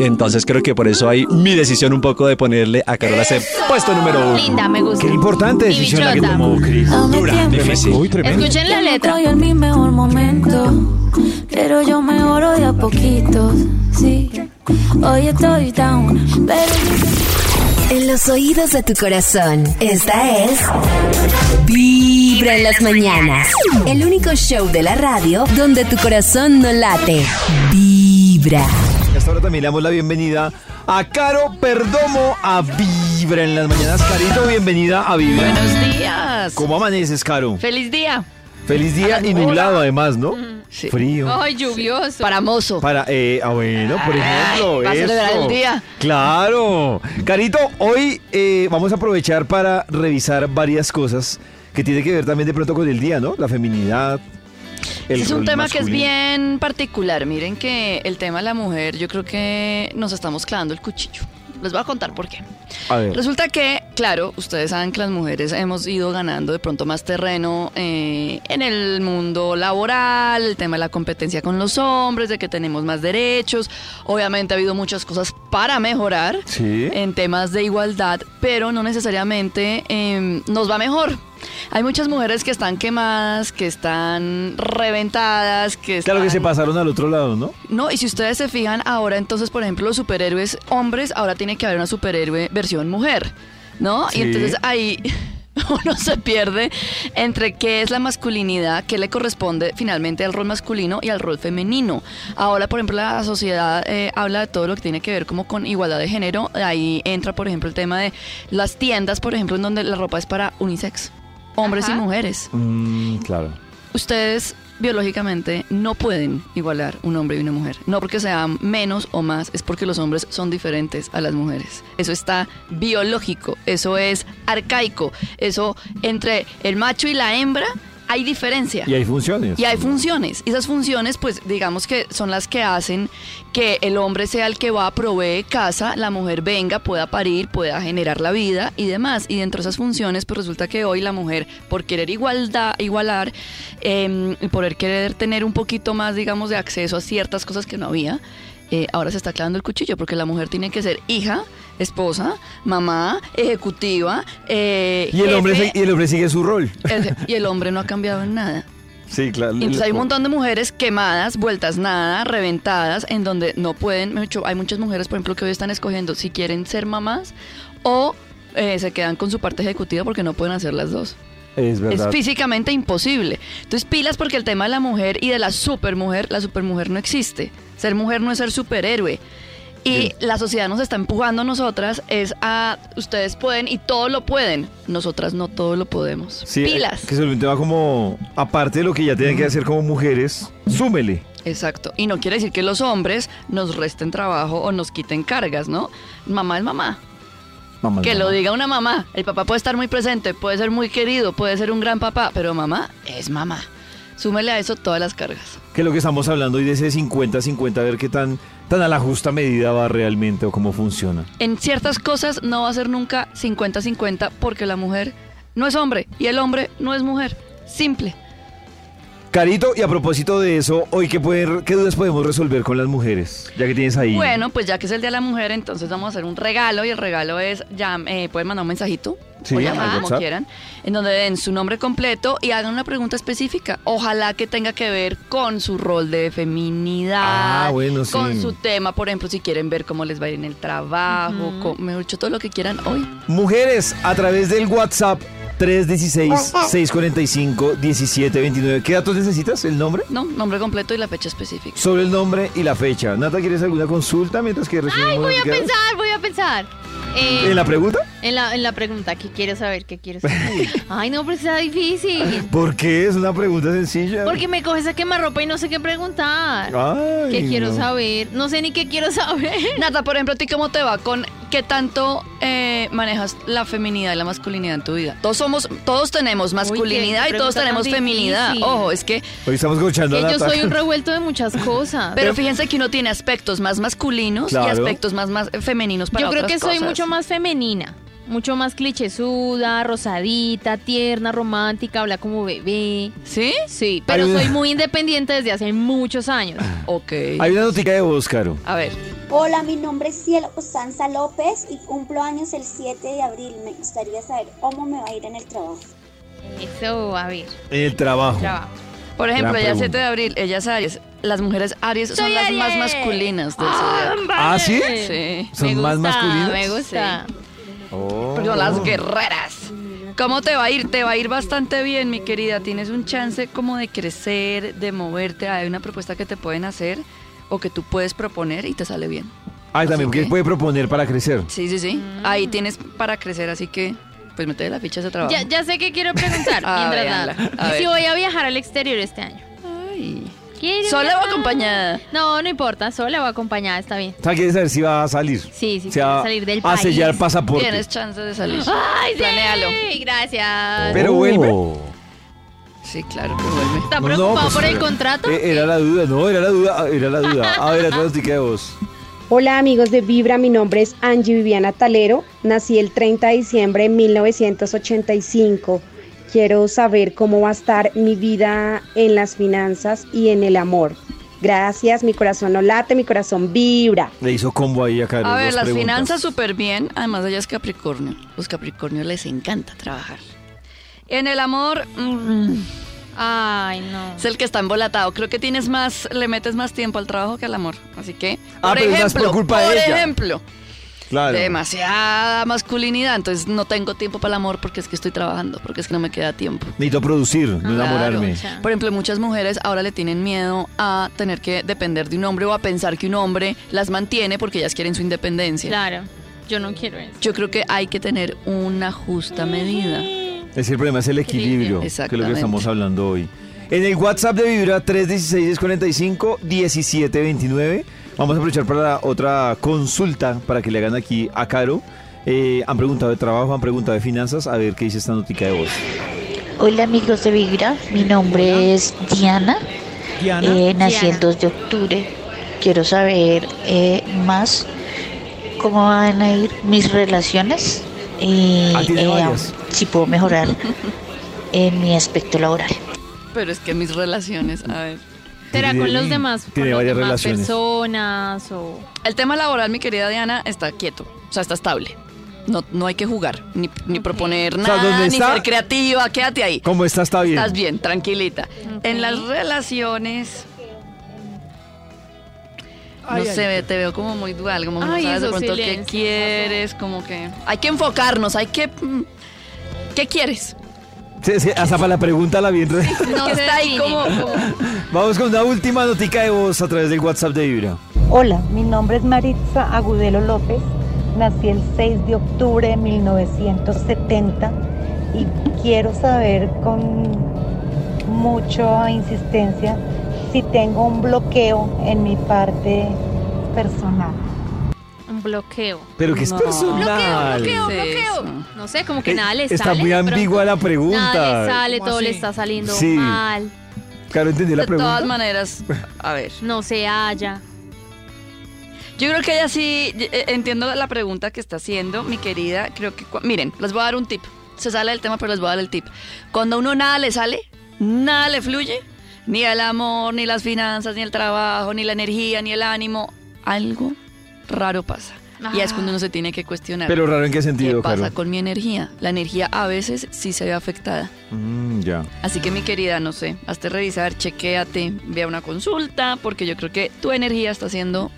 Entonces creo que por eso hay mi decisión un poco de ponerle a Carola ese puesto número uno. Linda, me gusta. Qué importante decisión la que tomó Chris. Dura, difícil. Uy, tremendo. Escuchen la letra. Estoy en mi mejor momento, pero yo mejoro de a poquitos, sí. Hoy estoy down, pero En los oídos de tu corazón, esta es Vibra en las mañanas. El único show de la radio donde tu corazón no late. Vibra. Y hasta ahora también le damos la bienvenida a Caro Perdomo a Vibra en las mañanas. Carito, bienvenida a Vibra. Buenos días. ¿Cómo amaneces, Caro? Feliz día. Feliz día y nublado además, ¿no? Frío. Ay, lluvioso. Para mozo. Para, eh, ah, bueno, por ejemplo, vas a celebrar eso. el día. Claro. Carito, hoy eh, vamos a aprovechar para revisar varias cosas que tienen que ver también de pronto con el día, ¿no? La feminidad, el es un tema que es masculino. bien particular. Miren que el tema de la mujer, yo creo que nos estamos clavando el cuchillo. Les voy a contar por qué. A ver. Resulta que, claro, ustedes saben que las mujeres hemos ido ganando de pronto más terreno eh, en el mundo laboral, el tema de la competencia con los hombres, de que tenemos más derechos. Obviamente ha habido muchas cosas para mejorar Sí. en temas de igualdad, pero no necesariamente eh, nos va mejor. Hay muchas mujeres que están quemadas, que están reventadas, que están... Claro que se pasaron al otro lado, ¿no? No, y si ustedes se fijan ahora, entonces, por ejemplo, los superhéroes hombres, ahora tiene que haber una superhéroe versión mujer, ¿no? Sí. Y entonces ahí uno se pierde entre qué es la masculinidad, qué le corresponde finalmente al rol masculino y al rol femenino. Ahora, por ejemplo, la sociedad eh, habla de todo lo que tiene que ver como con igualdad de género. Ahí entra, por ejemplo, el tema de las tiendas, por ejemplo, en donde la ropa es para unisex, hombres y mujeres Mm, claro. ustedes biológicamente no pueden igualar un hombre y una mujer. No porque sean menos o más, es porque los hombres son diferentes a las mujeres. Eso está biológico, eso es arcaico, eso entre el macho y la hembra hay diferencia. Y hay funciones. Y hay funciones. Y esas funciones, pues digamos que son las que hacen que el hombre sea el que va, provee casa, la mujer venga, pueda parir, pueda generar la vida y demás. Y dentro de esas funciones, pues resulta que hoy la mujer, por querer igualdad, igualar, eh, y por querer tener un poquito más, digamos, de acceso a ciertas cosas que no había, eh, ahora se está clavando el cuchillo, porque la mujer tiene que ser hija, esposa, mamá, ejecutiva. eh, Y el, hombre, jefe, se- y el hombre sigue su rol. el- y el hombre no ha cambiado en nada. Sí, claro. Entonces hay un montón de mujeres quemadas, vueltas nada, reventadas, en donde no pueden, hay muchas mujeres, por ejemplo, que hoy están escogiendo si quieren ser mamás o eh, se quedan con su parte ejecutiva porque no pueden hacer las dos. Es verdad. Es físicamente imposible. Entonces pilas porque el tema de la mujer y de la supermujer, la supermujer no existe. Ser mujer no es ser superhéroe. Y la sociedad nos está empujando a nosotras es a ustedes pueden y todo lo pueden. Nosotras no todo lo podemos. Sí, eh, Pilas. Que se va como, aparte de lo que ya tienen que hacer como mujeres, súmele. Exacto. Y no quiere decir que los hombres nos resten trabajo o nos quiten cargas, ¿no? Mamá es mamá. Mamá, Que mamá. lo diga una mamá. El papá puede estar muy presente, puede ser muy querido, puede ser un gran papá, pero mamá es mamá. Súmele a eso todas las cargas. Que es lo que estamos hablando hoy de ese 50-50, a ver qué tan, tan a la justa medida va realmente o cómo funciona. En ciertas cosas no va a ser nunca 50-50 porque la mujer no es hombre y el hombre no es mujer. Simple. Carito, y a propósito de eso, hoy qué, poder- qué dudas podemos resolver con las mujeres, ya que tienes ahí. Bueno, pues ya que es el Día de la Mujer, entonces vamos a hacer un regalo y el regalo es, ya eh, pueden mandar un mensajito Sí, o al llamar como quieran, en donde den su nombre completo y hagan una pregunta específica. Ojalá que tenga que ver con su rol de feminidad, Ah, bueno, sí. con su tema, por ejemplo, si quieren ver cómo les va a ir en el trabajo, con- mejor dicho, todo lo que quieran hoy. Mujeres, a través del WhatsApp 316-645-1729. ¿Qué datos necesitas? ¿El nombre? No, nombre completo y la fecha específica. Sobre el nombre y la fecha. Nata, ¿quieres alguna consulta mientras que recibimos Ay, voy a pensar, voy a pensar. Eh, ¿En la pregunta? En la, en la pregunta, ¿qué quiero saber? ¿Qué quiero saber? Ay, no, pero está difícil. ¿Por qué? Es una pregunta sencilla. Porque me coges a quemarropa y no sé qué preguntar. Ay, ¿Qué quiero no. saber? No sé ni qué quiero saber. Nata, por ejemplo, ¿a ti cómo te va con qué tanto eh, manejas la feminidad y la masculinidad en tu vida? Todos somos, todos tenemos masculinidad y todos tenemos feminidad. Ojo, es que Hoy estamos escuchando Que yo soy un revuelto de muchas cosas. Pero fíjense que uno tiene aspectos más masculinos y aspectos más, más femeninos para Yo creo otras que soy cosas. mucho más femenina. Mucho más clichésuda, rosadita, tierna, romántica, habla como bebé. ¿Sí? Sí, pero Hay una- soy muy independiente desde hace muchos años. Ok. Hay una notica de voz, Caro. A ver. Hola, mi nombre es Cielo Sanza López y cumplo años el 7 de abril. Me gustaría saber cómo me va a ir en el trabajo. Eso, a ver. El trabajo. Por ejemplo, Gran ella es pregunta. 7 de abril, ella es Aries. Las mujeres Aries son Soy las más masculinas del Ah, zodiaco. ¿Ah, sí? Sí. ¿Son me más gusta, masculinas? Me gusta. Oh. Porque son las guerreras. ¿Cómo te va a ir? Te va a ir bastante bien, mi querida. Tienes un chance como de crecer, de moverte. Hay una propuesta que te pueden hacer o que tú puedes proponer y te sale bien. Ay, también, Así ¿qué que- puede proponer para crecer? Sí, sí, sí. Ahí tienes para crecer, así que pues mete la ficha a ese trabajo. Ya, ya sé que quiero preguntar. A mientras nada. A ¿Y si ver. voy a viajar al exterior este año? Ay. ¿Quiero ¿Sola o acompañada? No, no importa. Sola o acompañada, está bien. O sea, quieres saber si va a salir. Sí, sí, quiero salir del a país. sellar pasaporte. Tienes chance de salir. ¡Ay, sí! Planéalo. Gracias. Pero vuelve. Sí, claro que vuelve. ¿Está No, preocupado no, pues, por el contrato? eh, Era la duda, no, era la duda, era la duda. A ver, otra notica de voz. Hola amigos de Vibra, mi nombre es Angie Viviana Talero, nací el 30 de diciembre de 1985. Quiero saber cómo va a estar mi vida en las finanzas y en el amor. Gracias, mi corazón no late, mi corazón vibra. Le hizo combo ahí a Carlos. A ver, las preguntas. finanzas súper bien. Además, ella es Capricornio. Los Capricornios les encanta trabajar. En el amor, mm, Ay, no. es el que está embolatado. Creo que tienes más, le metes más tiempo al trabajo que al amor. Así que, Ah, por pero es más ejemplo, por culpa de ella. ejemplo, Claro. demasiada masculinidad. Entonces no tengo tiempo para el amor porque es que estoy trabajando, porque es que no me queda tiempo. Necesito producir, no enamorarme. Por ejemplo, muchas mujeres ahora le tienen miedo a tener que depender de un hombre o a pensar que un hombre las mantiene porque ellas quieren su independencia. Claro, yo no quiero eso. Yo creo que hay que tener una justa medida. Es decir, el problema es el equilibrio, que es lo que estamos hablando hoy. En el WhatsApp de Vibra 316-45-1729, vamos a aprovechar para la otra consulta para que le hagan aquí a Caro. Eh, han preguntado de trabajo, han preguntado de finanzas, a ver qué dice esta notica de voz. Hola amigos de Vibra, mi nombre es Diana. Diana. Eh, nací Diana. el 2 de octubre. Quiero saber eh, más cómo van a ir mis relaciones y Ah, tiene eh, varias. Si puedo mejorar en mi aspecto laboral. Pero es que mis relaciones, a ver. ¿Será con los demás, con Tiene varias demás relaciones. personas o...? El tema laboral, mi querida Diana, está quieto. O sea, está estable. No, no hay que jugar, ni, ni proponer sea, nada, ¿dónde ni está? ser creativa. Quédate ahí. ¿Cómo está? Está bien. Estás bien, tranquilita. En las relaciones. No Ay, sé, te veo como muy dual, como que no Ay, sabes de esos pronto qué silencios, quieres, como que. Hay que enfocarnos, hay que. mm, ¿Qué quieres? Sí, sí, hasta para la pregunta la bien. re- No está ahí como, como- Vamos con una última notica de voz a través del WhatsApp de Vibra. Hola, mi nombre es Maritza Agudelo López. Nací el 6 de octubre de 1970 y quiero saber con mucha insistencia si tengo un bloqueo en mi parte personal. Bloqueo. Pero que es No. personal. Bloqueo, bloqueo, bloqueo. No sé, como que Eh, nada le está sale. muy de pronto. ambigua la pregunta. Nada le sale, ¿Cómo todo le así? está saliendo Sí. mal. Claro, entendí la de pregunta. todas maneras, a ver. No se halla. Yo creo que ella sí, eh, entiendo la pregunta que está haciendo, mi querida. Creo que, cua- miren, les voy a dar un tip. Se sale del tema, pero les voy a dar el tip. Cuando a uno nada le sale, nada le fluye, ni el amor, ni las finanzas, ni el trabajo, ni la energía, ni el ánimo, algo raro pasa. Y es cuando uno se tiene que cuestionar. Pero raro en qué sentido, ¿Qué pasa con mi energía? La energía a veces sí se ve afectada. Mm, ya. Así que mi querida, no sé, hazte revisar, chequéate, ve a una consulta, porque yo creo que tu energía está haciendo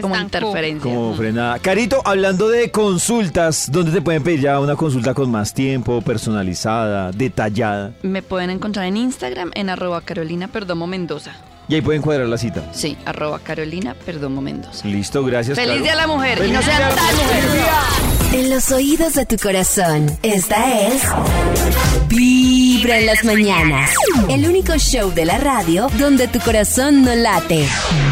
como interferencia. Como frenada. Carito, hablando de consultas, ¿dónde te pueden pedir ya una consulta con más tiempo, personalizada, detallada? Me pueden encontrar en Instagram en arroba Carolina Perdomo Mendoza. Y ahí pueden cuadrar la cita. Sí, arroba Carolina Perdomo Mendoza. Listo, gracias. Feliz Caro. día a la mujer y no sean tan mujer. En los oídos de tu corazón, esta es Vibra en las mañanas. El único show de la radio donde tu corazón no late.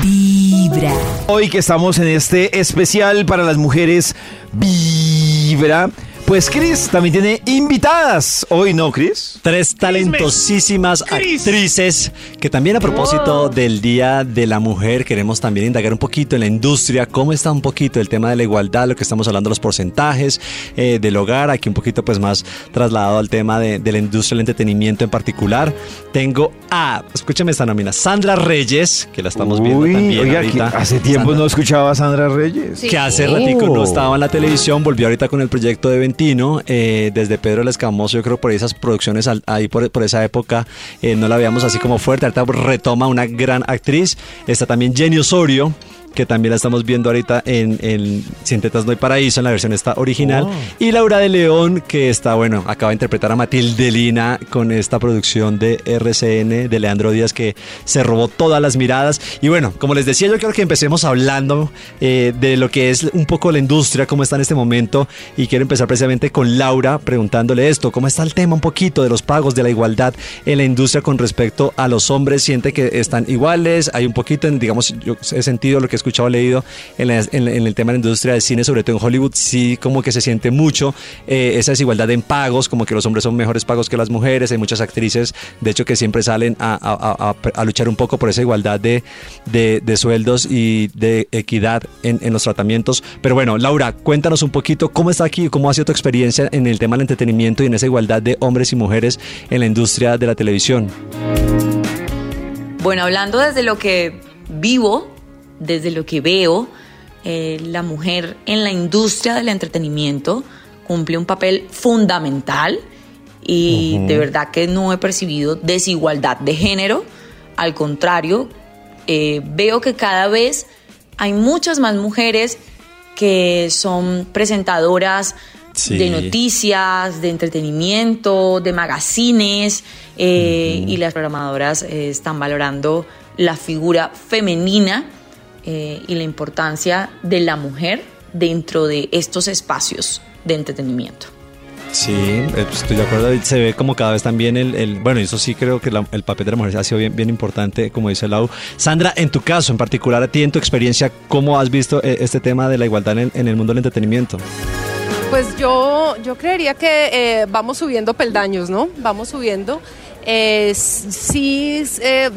Vibra. Hoy que estamos en este especial para las mujeres Vibra, pues Chris también tiene invitadas. Hoy no, Chris. Tres talentosísimas actrices que también a propósito del Día de la Mujer queremos también indagar un poquito en la industria, cómo está un poquito el tema de la igualdad, lo que estamos hablando, los porcentajes eh, del hogar, aquí un poquito pues más trasladado al tema de, de la industria del entretenimiento en particular. Tengo a, escúchame esta nómina, Sandra Reyes, que la estamos viendo Uy, también oiga, ahorita. que hace tiempo Sandra- no escuchaba a Sandra Reyes. que hace ratico no Oh. estaba en la televisión, volvió ahorita con el proyecto de Eh, desde Pedro el Escamoso, yo creo por esas producciones ahí por, por esa época eh, no la veíamos así como fuerte, ahorita retoma una gran actriz, está también Jenny Osorio, que también la estamos viendo ahorita en, en Sin Tetas No hay Paraíso, en la versión esta original, Oh. y Laura de León, que está, bueno, acaba de interpretar a Matilde Lina con esta producción de RCN de Leandro Díaz que se robó todas las miradas. Y bueno, como les decía, yo quiero que empecemos hablando eh, de lo que es un poco la industria, cómo está en este momento. Y quiero empezar precisamente con Laura preguntándole esto, cómo está el tema un poquito de los pagos, de la igualdad en la industria con respecto a los hombres. ¿Siente que están iguales? Hay un poquito, en, digamos, yo he sentido lo que escuchado, leído en, la- el tema de la industria del cine, sobre todo en Hollywood, sí como que se siente mucho eh, esa desigualdad en pagos, como que los hombres son mejores pagos que las mujeres. Hay muchas actrices, de hecho, que siempre salen a, luchar un poco por esa igualdad de, de- de sueldos y de equidad en, en los tratamientos. Pero bueno, Laura, cuéntanos un poquito cómo está aquí, cómo ha sido tu experiencia en el tema del entretenimiento y en esa igualdad de hombres y mujeres en la industria de la televisión. Bueno, hablando desde lo que vivo, desde lo que veo, eh, la mujer en la industria del entretenimiento cumple un papel fundamental y de verdad que no he percibido desigualdad de género. Al contrario, eh, veo que cada vez hay muchas más mujeres que son presentadoras Sí. de noticias, de entretenimiento, de magazines, eh, y las programadoras eh, están valorando la figura femenina eh, y la importancia de la mujer dentro de estos espacios de entretenimiento. Sí, eh, estoy de acuerdo. Se ve como cada vez también el, el- bueno, eso sí creo que la- el papel de la mujer ha sido bien, bien importante, como dice Lau. Sandra, en tu caso, en particular a ti, en tu experiencia, ¿cómo has visto eh, este tema de la igualdad en, en el mundo del entretenimiento? Pues yo, yo creería que eh, vamos subiendo peldaños, ¿no? Vamos subiendo. Eh, sí eh,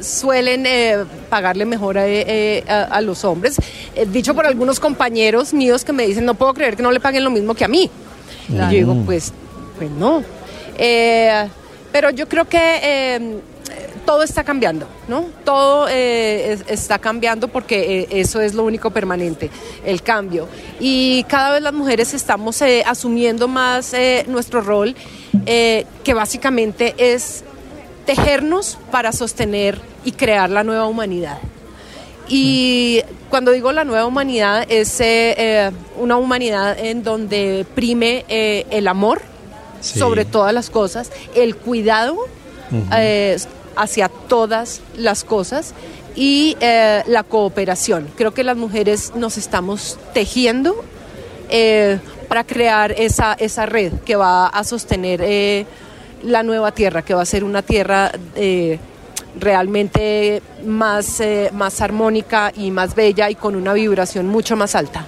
suelen eh, pagarle mejor a, a- a los hombres. Dicho por algunos compañeros míos que me dicen, no puedo creer que no le paguen lo mismo que a mí. Y yo digo, pues, pues no. Pero yo creo que todo está cambiando, ¿no? Todo eh, es- está cambiando porque eh, eso es lo único permanente, el cambio. Y cada vez las mujeres estamos eh, asumiendo más nuestro rol, que básicamente es tejernos para sostener y crear la nueva humanidad. Y cuando digo la nueva humanidad es una humanidad en donde prime el amor Sí. sobre todas las cosas, el cuidado eh, hacia todas las cosas y eh, la cooperación. Creo que las mujeres nos estamos tejiendo eh, para crear esa, esa red que va a sostener eh, la nueva tierra, que va a ser una tierra realmente más, más armónica y más bella y con una vibración mucho más alta.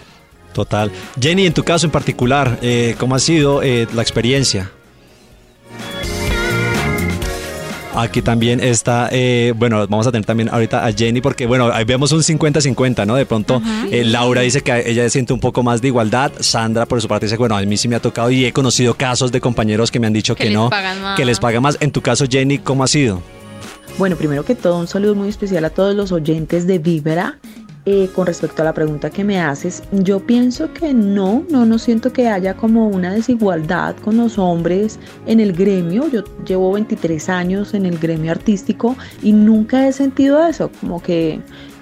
Total. Jenny, en tu caso en particular, ¿cómo ha sido la experiencia? Aquí también está, eh, bueno, vamos a tener también ahorita a Jenny porque, bueno, ahí vemos un 50-50, ¿no? De pronto, eh, Laura dice que ella siente un poco más de igualdad, Sandra por su parte dice, bueno, a mí sí me ha tocado y he conocido casos de compañeros que me han dicho Que que, les no, que les pagan más. En tu caso, Jenny, ¿cómo ha sido? Bueno, primero que todo, un saludo muy especial a todos los oyentes de Vibra. Eh, con respecto a la pregunta que me haces, yo pienso que no, no, no siento que haya como una desigualdad con los hombres en el gremio. Yo llevo 23 años en el gremio artístico y nunca he sentido eso, como que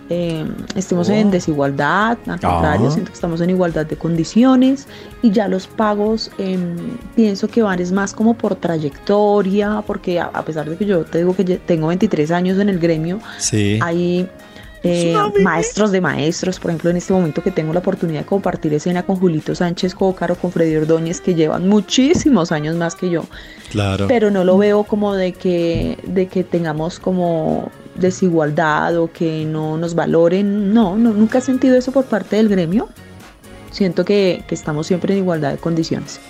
eh, estemos en desigualdad, al contrario, Ah. siento que estamos en igualdad de condiciones y ya los pagos em, pienso que van es más como por trayectoria, porque a, a pesar de que yo te digo que tengo 23 años en el gremio, Sí. hay eh, maestros de maestros, por ejemplo, en este momento que tengo la oportunidad de compartir escena con Julito Sánchez Cócaro, con Freddy Ordóñez, que llevan muchísimos años más que yo, Claro. pero no lo veo como de que, de que tengamos como desigualdad o que no nos valoren, no, no nunca he sentido eso por parte del gremio. Siento que, que estamos siempre en igualdad de condiciones.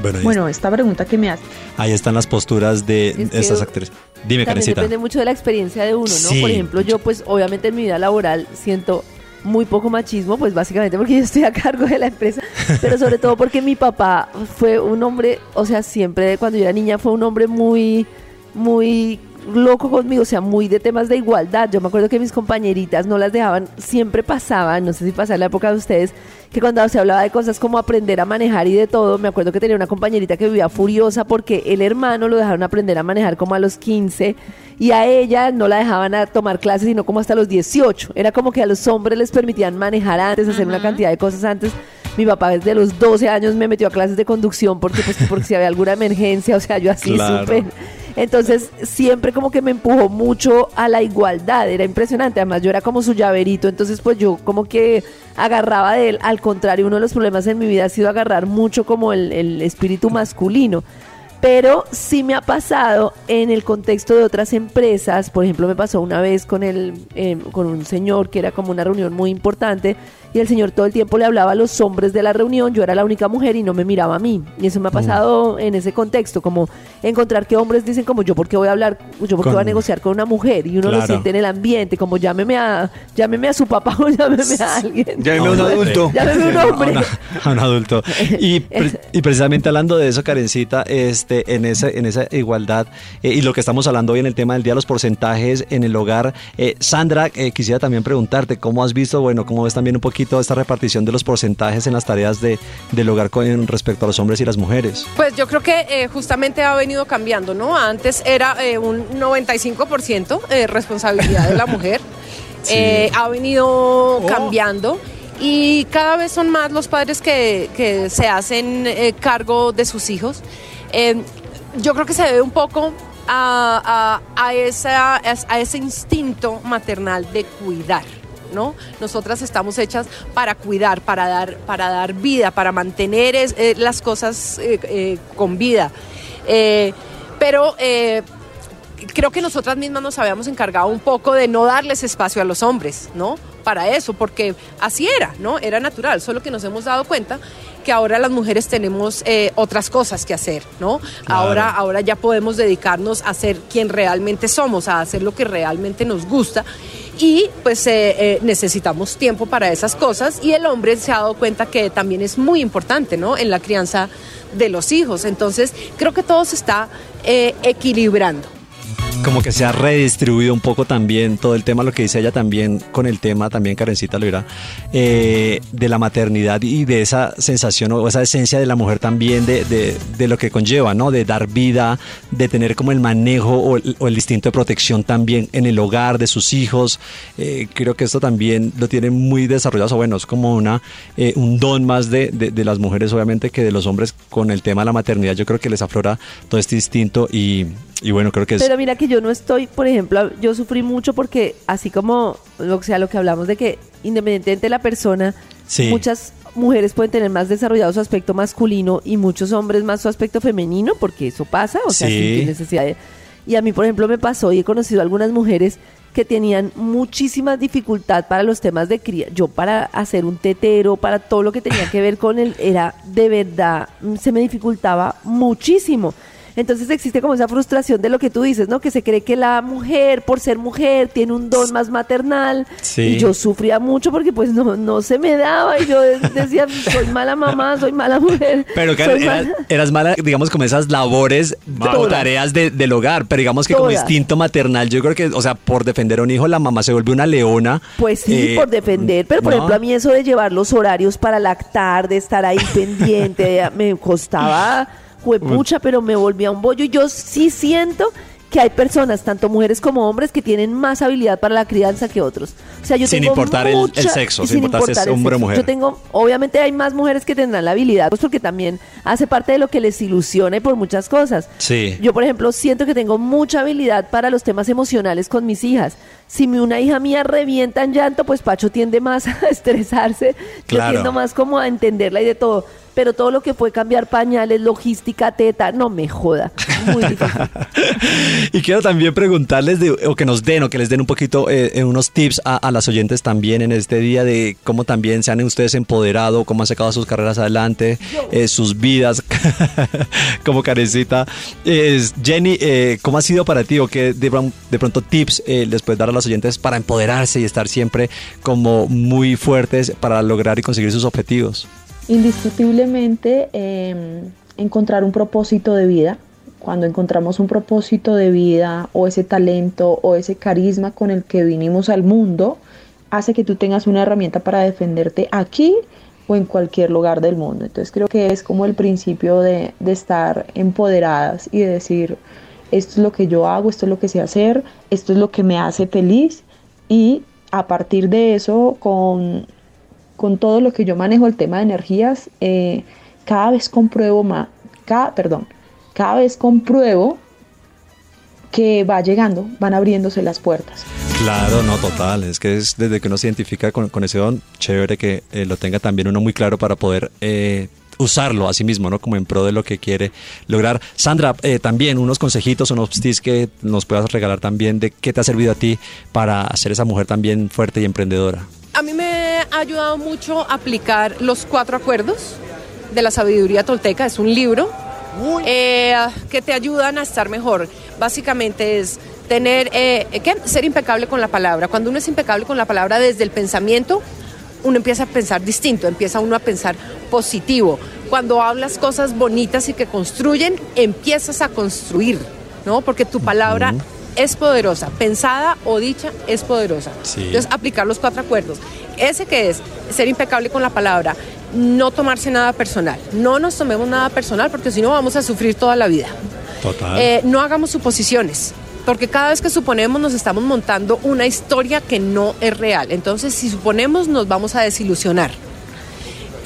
Bueno, Bueno, esta pregunta que me hace, ahí están las posturas de Es estas actrices. Dime, También Karencita. depende mucho de la experiencia de uno, ¿no? Sí. Por ejemplo, yo pues obviamente en mi vida laboral siento muy poco machismo, pues básicamente porque yo estoy a cargo de la empresa, pero sobre todo porque mi papá fue un hombre, o sea, siempre cuando yo era niña fue un hombre muy, muy loco conmigo, o sea, muy de temas de igualdad. Yo me acuerdo que mis compañeritas no las dejaban, siempre pasaban, no sé si pasaba en la época de ustedes, que cuando se hablaba de cosas como aprender a manejar y de todo, me acuerdo que tenía una compañerita que vivía furiosa porque el hermano lo dejaron aprender a manejar como a los 15 y a ella no la dejaban a tomar clases sino como hasta los 18. Era como que a los hombres les permitían manejar antes, hacer una cantidad de cosas antes. Mi papá desde los 12 años me metió a clases de conducción porque pues porque si había alguna emergencia, o sea, yo así Claro. súper entonces siempre como que me empujó mucho a la igualdad, era impresionante, además yo era como su llaverito, entonces pues yo como que agarraba de él, al contrario, uno de los problemas en mi vida ha sido agarrar mucho como el, el espíritu masculino. Pero sí me ha pasado en el contexto de otras empresas, por ejemplo, me pasó una vez con, el, eh, con un señor que era como una reunión muy importante y el señor todo el tiempo le hablaba a los hombres de la reunión, yo era la única mujer y no me miraba a mí. Y eso me ha pasado en ese contexto, como encontrar que hombres dicen como yo porque voy a hablar, yo porque Con- voy a negociar con una mujer y uno lo siente en el ambiente, como llámeme a, llámeme a su papá o llámeme a alguien. Llámeme a un adulto. Llámeme a un hombre. A, una- a un adulto. Y, pre- y precisamente hablando de eso, Karencita, este, en, esa, en esa igualdad eh, y lo que estamos hablando hoy en el tema del día, los porcentajes en el hogar. eh, Sandra, eh, quisiera también preguntarte, ¿cómo has visto, bueno, cómo ves también un poquito esta repartición de los porcentajes en las tareas de, del hogar con respecto a los hombres y las mujeres? Pues yo creo que eh, justamente ha venido cambiando, ¿no? Antes era eh, un 95% eh, responsabilidad de la mujer. Sí. Eh, ha venido cambiando y cada vez son más los padres que, que se hacen cargo de sus hijos. Eh, yo creo que se debe un poco a, a- a esa, a ese instinto maternal de cuidar. ¿No? Nosotras estamos hechas para cuidar, para dar, para dar vida, para mantener es- eh, las cosas eh, eh, con vida. Pero creo que nosotras mismas nos habíamos encargado un poco de no darles espacio a los hombres, ¿no? Para eso, porque así era, ¿no? Era natural, solo que nos hemos dado cuenta que ahora las mujeres tenemos eh, otras cosas que hacer, ¿no? Claro. Ahora, ahora ya podemos dedicarnos a ser quien realmente somos, a hacer lo que realmente nos gusta y pues eh, eh, necesitamos tiempo para esas cosas y el hombre se ha dado cuenta que también es muy importante, ¿no? En la crianza de los hijos. Entonces, creo que todo se está eh, equilibrando. Como que se ha redistribuido un poco también todo el tema, lo que dice ella también con el tema, también Karencita lo dirá, eh, de la maternidad y de esa sensación o esa esencia de la mujer también de, de- lo que conlleva, ¿no? De dar vida, de tener como el manejo o el, o instinto de protección también en el hogar de sus hijos. Eh, creo que esto también lo tiene muy desarrollado, o bueno, es como una, eh, un don más de, de- de las mujeres, obviamente, que de los hombres con el tema de la maternidad. Yo creo que les aflora todo este instinto y, y bueno, creo que es... Mira que yo no estoy, por ejemplo, yo sufrí mucho porque así como lo, sea, lo que hablamos de que independientemente de la persona, Sí. muchas mujeres pueden tener más desarrollado su aspecto masculino y muchos hombres más su aspecto femenino, porque eso pasa, o sea, Sí. sin necesidad de... Y a mí, por ejemplo, me pasó y he conocido algunas mujeres que tenían muchísima dificultad para los temas de cría. Yo para hacer un tetero, para todo lo que tenía que ver con él, era de verdad, se me dificultaba muchísimo. Entonces existe como esa frustración de lo que tú dices, ¿no? Que se cree que la mujer, por ser mujer, tiene un don más maternal. Sí. Y yo sufría mucho porque pues no, no se me daba. Y yo de- decía, soy mala mamá, soy mala mujer. Pero que eras, mala- eras mala, digamos, como esas labores o tareas de- del hogar, pero digamos que como instinto maternal, yo creo que, o sea, por defender a un hijo, la mamá se vuelve una leona. Pues sí, Eh, por defender, pero por no. ejemplo a mí eso de llevar los horarios para lactar, de estar ahí pendiente, me costaba juepucha, pero me volvía un bollo y yo sí siento que hay personas, tanto mujeres como hombres, que tienen más habilidad para la crianza que otros. O sea, yo Sin tengo importar el- el sexo, sin importar si es hombre o mujer. Yo tengo, obviamente hay más mujeres que tendrán la habilidad, pues porque también hace parte de lo que les ilusiona y por muchas cosas. Sí. Yo, por ejemplo, siento que tengo mucha habilidad para los temas emocionales con mis hijas. Si mi- una hija mía revienta en llanto, pues Pacho tiende más a estresarse. Claro. Yo tiendo más como a entenderla y de todo. Pero todo lo que fue cambiar pañales, logística, teta, no me joda. Muy difícil. Y quiero también preguntarles, de- o que nos den, o que les den un poquito, eh, eh, unos tips a, a las oyentes también en este día de cómo también se han ustedes empoderado, cómo han sacado sus carreras adelante, eh, sus vidas, como carecita. Es, Jenny, eh, ¿cómo ha sido para ti o qué de pronto tips eh, les puedes dar a las oyentes para empoderarse y estar siempre como muy fuertes para lograr y conseguir sus objetivos? Indiscutiblemente eh, encontrar un propósito de vida. Cuando encontramos un propósito de vida o ese talento o ese carisma con el que vinimos al mundo, hace que tú tengas una herramienta para defenderte aquí o en cualquier lugar del mundo. Entonces creo que es como el principio de, de estar empoderadas y de decir, esto es lo que yo hago, esto es lo que sé hacer, esto es lo que me hace feliz y a partir de eso, con, con todo lo que yo manejo el tema de energías, eh, cada vez compruebo más, cada, perdón, cada vez compruebo que va llegando, van abriéndose las puertas. Claro, no, total. Es que es desde que uno se identifica con, con ese don, chévere que eh, lo tenga también uno muy claro para poder eh, usarlo a sí mismo, ¿no? Como en pro de lo que quiere lograr. Sandra, también unos consejitos, unos tips que nos puedas regalar también de qué te ha servido a ti para ser esa mujer también fuerte y emprendedora. A ha ayudado mucho aplicar los cuatro acuerdos de la sabiduría tolteca. Es un libro eh, que te ayudan a estar mejor. Básicamente es tener, eh, ¿qué? ser impecable con la palabra. Cuando uno es impecable con la palabra desde el pensamiento, uno empieza a pensar distinto, empieza uno a pensar positivo. Cuando hablas cosas bonitas y que construyen, empiezas a construir, ¿no? Porque tu palabra es poderosa, pensada o dicha es poderosa. Entonces, aplicar los cuatro acuerdos. Ese que es ser impecable con la palabra, no tomarse nada personal. No nos tomemos nada personal porque si no vamos a sufrir toda la vida. Total. Eh, no hagamos suposiciones. Porque cada vez que suponemos nos estamos montando una historia que no es real. Entonces, si suponemos, nos vamos a desilusionar.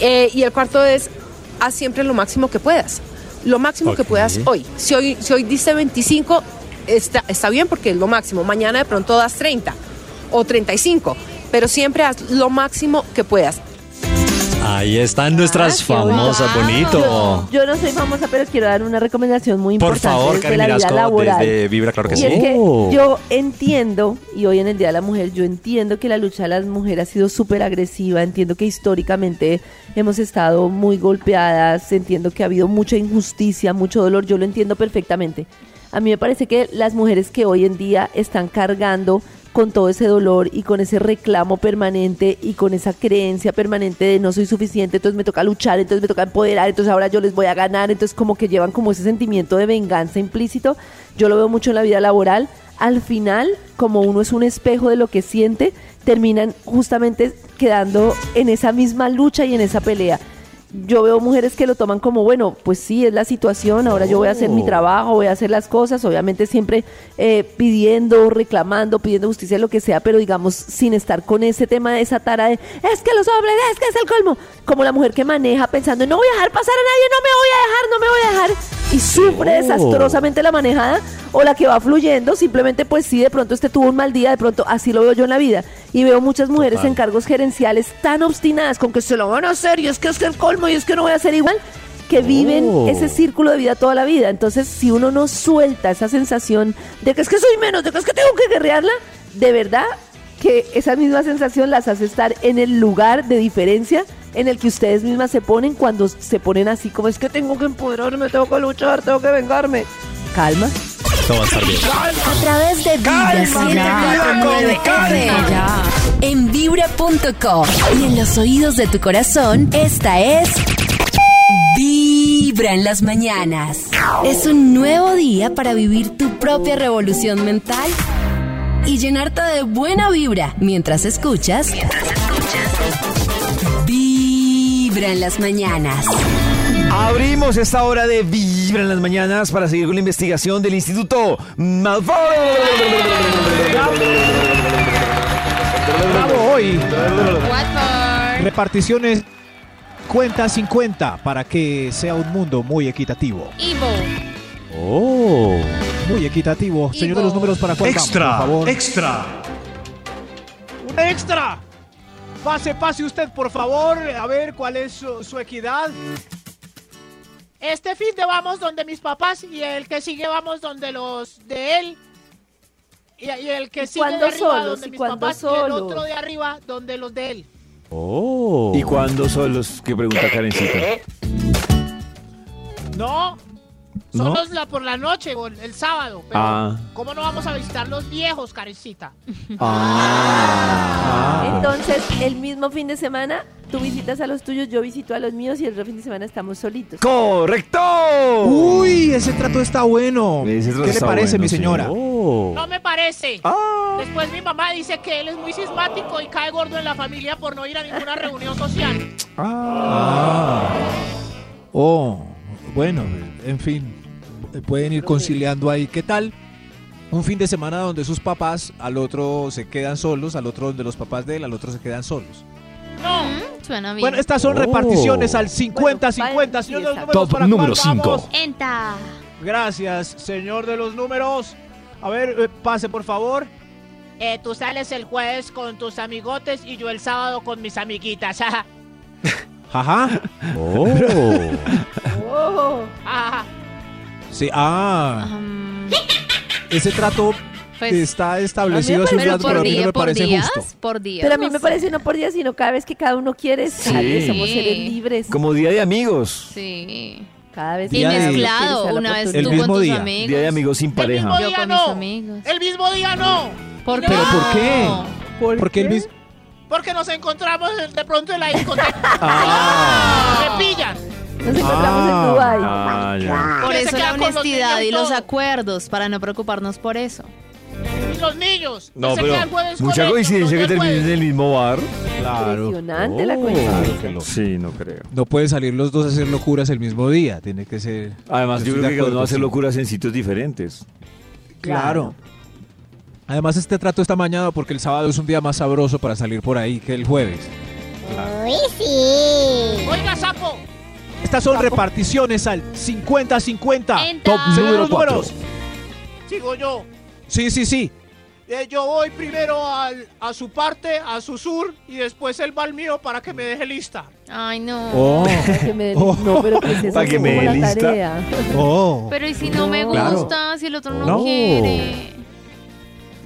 Eh, y el cuarto es, haz siempre lo máximo que puedas. Lo máximo que puedas hoy. Si hoy, si hoy diste 25, está, está bien porque es lo máximo. Mañana de pronto das 30 o 35. Pero siempre haz lo máximo que puedas. Ahí están nuestras bonito. famosas, bonito. Yo no soy famosa, pero quiero dar una recomendación muy Por importante favor, desde Karen la vida Mirasco, laboral. desde Vibra, claro que y sí. es que Oh. yo entiendo, y hoy en el Día de la Mujer, yo entiendo que la lucha de las mujeres ha sido súper agresiva, entiendo que históricamente hemos estado muy golpeadas, entiendo que ha habido mucha injusticia, mucho dolor, yo lo entiendo perfectamente. A mí me parece que las mujeres que hoy en día están cargando con todo ese dolor y con ese reclamo permanente y con esa creencia permanente de no soy suficiente, entonces me toca luchar, entonces me toca empoderar, entonces ahora yo les voy a ganar, entonces como que llevan como ese sentimiento de venganza implícito. Yo lo veo mucho en la vida laboral. Al final, como uno es un espejo de lo que siente, terminan justamente quedando en esa misma lucha y en esa pelea yo veo mujeres que lo toman como, bueno, pues sí, es la situación, ahora yo voy a hacer mi Oh. trabajo, voy a hacer las cosas, obviamente siempre eh, pidiendo, reclamando, pidiendo justicia, lo que sea, pero digamos, sin estar con ese tema de esa tara de, es que los hombres, es que es el colmo, como la mujer que maneja pensando, no voy a dejar pasar a nadie, no me voy a dejar, no me voy a dejar, y sufre Oh. desastrosamente la manejada, o la que va fluyendo, simplemente pues sí, de pronto este tuvo un mal día, de pronto así lo veo yo en la vida, y veo muchas mujeres Total. en cargos gerenciales tan obstinadas con que se lo van a hacer, y es que es que el colmo, y es que no voy a hacer igual, que viven Oh. ese círculo de vida toda la vida. Entonces, si uno no suelta esa sensación de que es que soy menos, de que es que tengo que guerrearla, de verdad que esa misma sensación las hace estar en el lugar de diferencia en el que ustedes mismas se ponen cuando se ponen así como es que tengo que empoderarme, tengo que luchar, tengo que vengarme. Calma. Todo va a estar bien. A través de Vibra 104.9 FM. En vibra.com. Y en los oídos de tu corazón, esta es. Vibra en las mañanas. Es un nuevo día para vivir tu propia revolución mental y llenarte de buena vibra mientras escuchas. Vibra en las mañanas. Abrimos esta hora de Vibra en las mañanas para seguir con la investigación del Instituto Malfoy. Bravo hoy. Reparticiones cuenta 50 para que sea un mundo muy equitativo. Ivo. Oh. Muy equitativo. Señor de los números para cuál vamos, por favor. extra. Un extra. Pase, pase usted, por favor. A ver cuál es su, su equidad. Este fin de vamos donde mis papás y el que sigue vamos donde los de él. Y, y el que sigue de arriba solos? donde ¿Y mis papás y el solos? otro de arriba donde los de él. Oh. ¿Y cuándo son los que pregunta Karencita? No, ¿No? solos la por la noche el, el sábado. Pero Ah. ¿cómo no vamos a visitar los viejos, Karencita? Ah. Entonces, el mismo fin de semana, tú visitas a los tuyos, yo visito a los míos y el otro fin de semana estamos solitos. ¡Correcto! Uy, ese trato está bueno. Ese trato ¿Qué le parece, bueno, mi sí. señora? No me parece. Ah. Después mi mamá dice que él es muy sismático y cae gordo en la familia por no ir a ninguna reunión social. Ah. Oh, bueno, en fin, pueden ir conciliando ahí. ¿Qué tal? Un fin de semana donde sus papás al otro se quedan solos, al otro donde los papás de él, al otro se quedan solos. No. Suena bien. Bueno, estas son Oh. reparticiones al Bueno, 50-50. señor de los números, Top ¿para número cuál vamos? cinco. Enta. Gracias, señor de los números. A ver, eh, pase por favor. Eh, tú sales el jueves con tus amigotes y yo el sábado con mis amiguitas. Ajá. Oh. Oh. Sí, ah. Um, Ese trato Pues, está establecido hace un pero por, a mí no día, me por parece días, justo. por días. Pero a mí no me sé. parece no por día, sino cada vez que cada uno quiere sale, Sí. somos seres libres. Como día de amigos. Sí. Cada vez Y Día de- mezclado, una vez tú El con mismo tus día. amigos. Día de amigos sin pareja. Yo con mis amigos. El mismo día no. ¿Por ¿Pero por qué? ¿Por Porque el qué? mis- Porque nos encontramos de pronto en la discoteca. Ah. Me pillan. Nos encontramos en Dubai. Ah, ya. Por Que se eso la con los honestidad y los acuerdos, para no preocuparnos por eso. Y los niños. No, se pero mucha coincidencia que terminen en el mismo bar. Claro. Impresionante la Oh, coincidencia. Sí, no creo. No pueden salir los dos a hacer locuras el mismo día. Tiene que ser. Además, yo creo que cada uno va a hacer locuras en sitios diferentes. Claro. Además, este trato está mañado porque el sábado es un día más sabroso para salir por ahí que el jueves. Uy, sí. Oiga, sapo. Estas son reparticiones al 50-50. Enta. Top número los 4. números. Sigo yo. Sí, sí, sí. Eh, yo voy primero al- a su parte, a su sur, y después él va al mío para que me deje lista. Ay, no. Oh. Para que me- Oh. No, pero que es eso Para que como me la lista. tarea. Oh. Pero ¿y si no, me Claro. gusta? Si el otro no, No. quiere.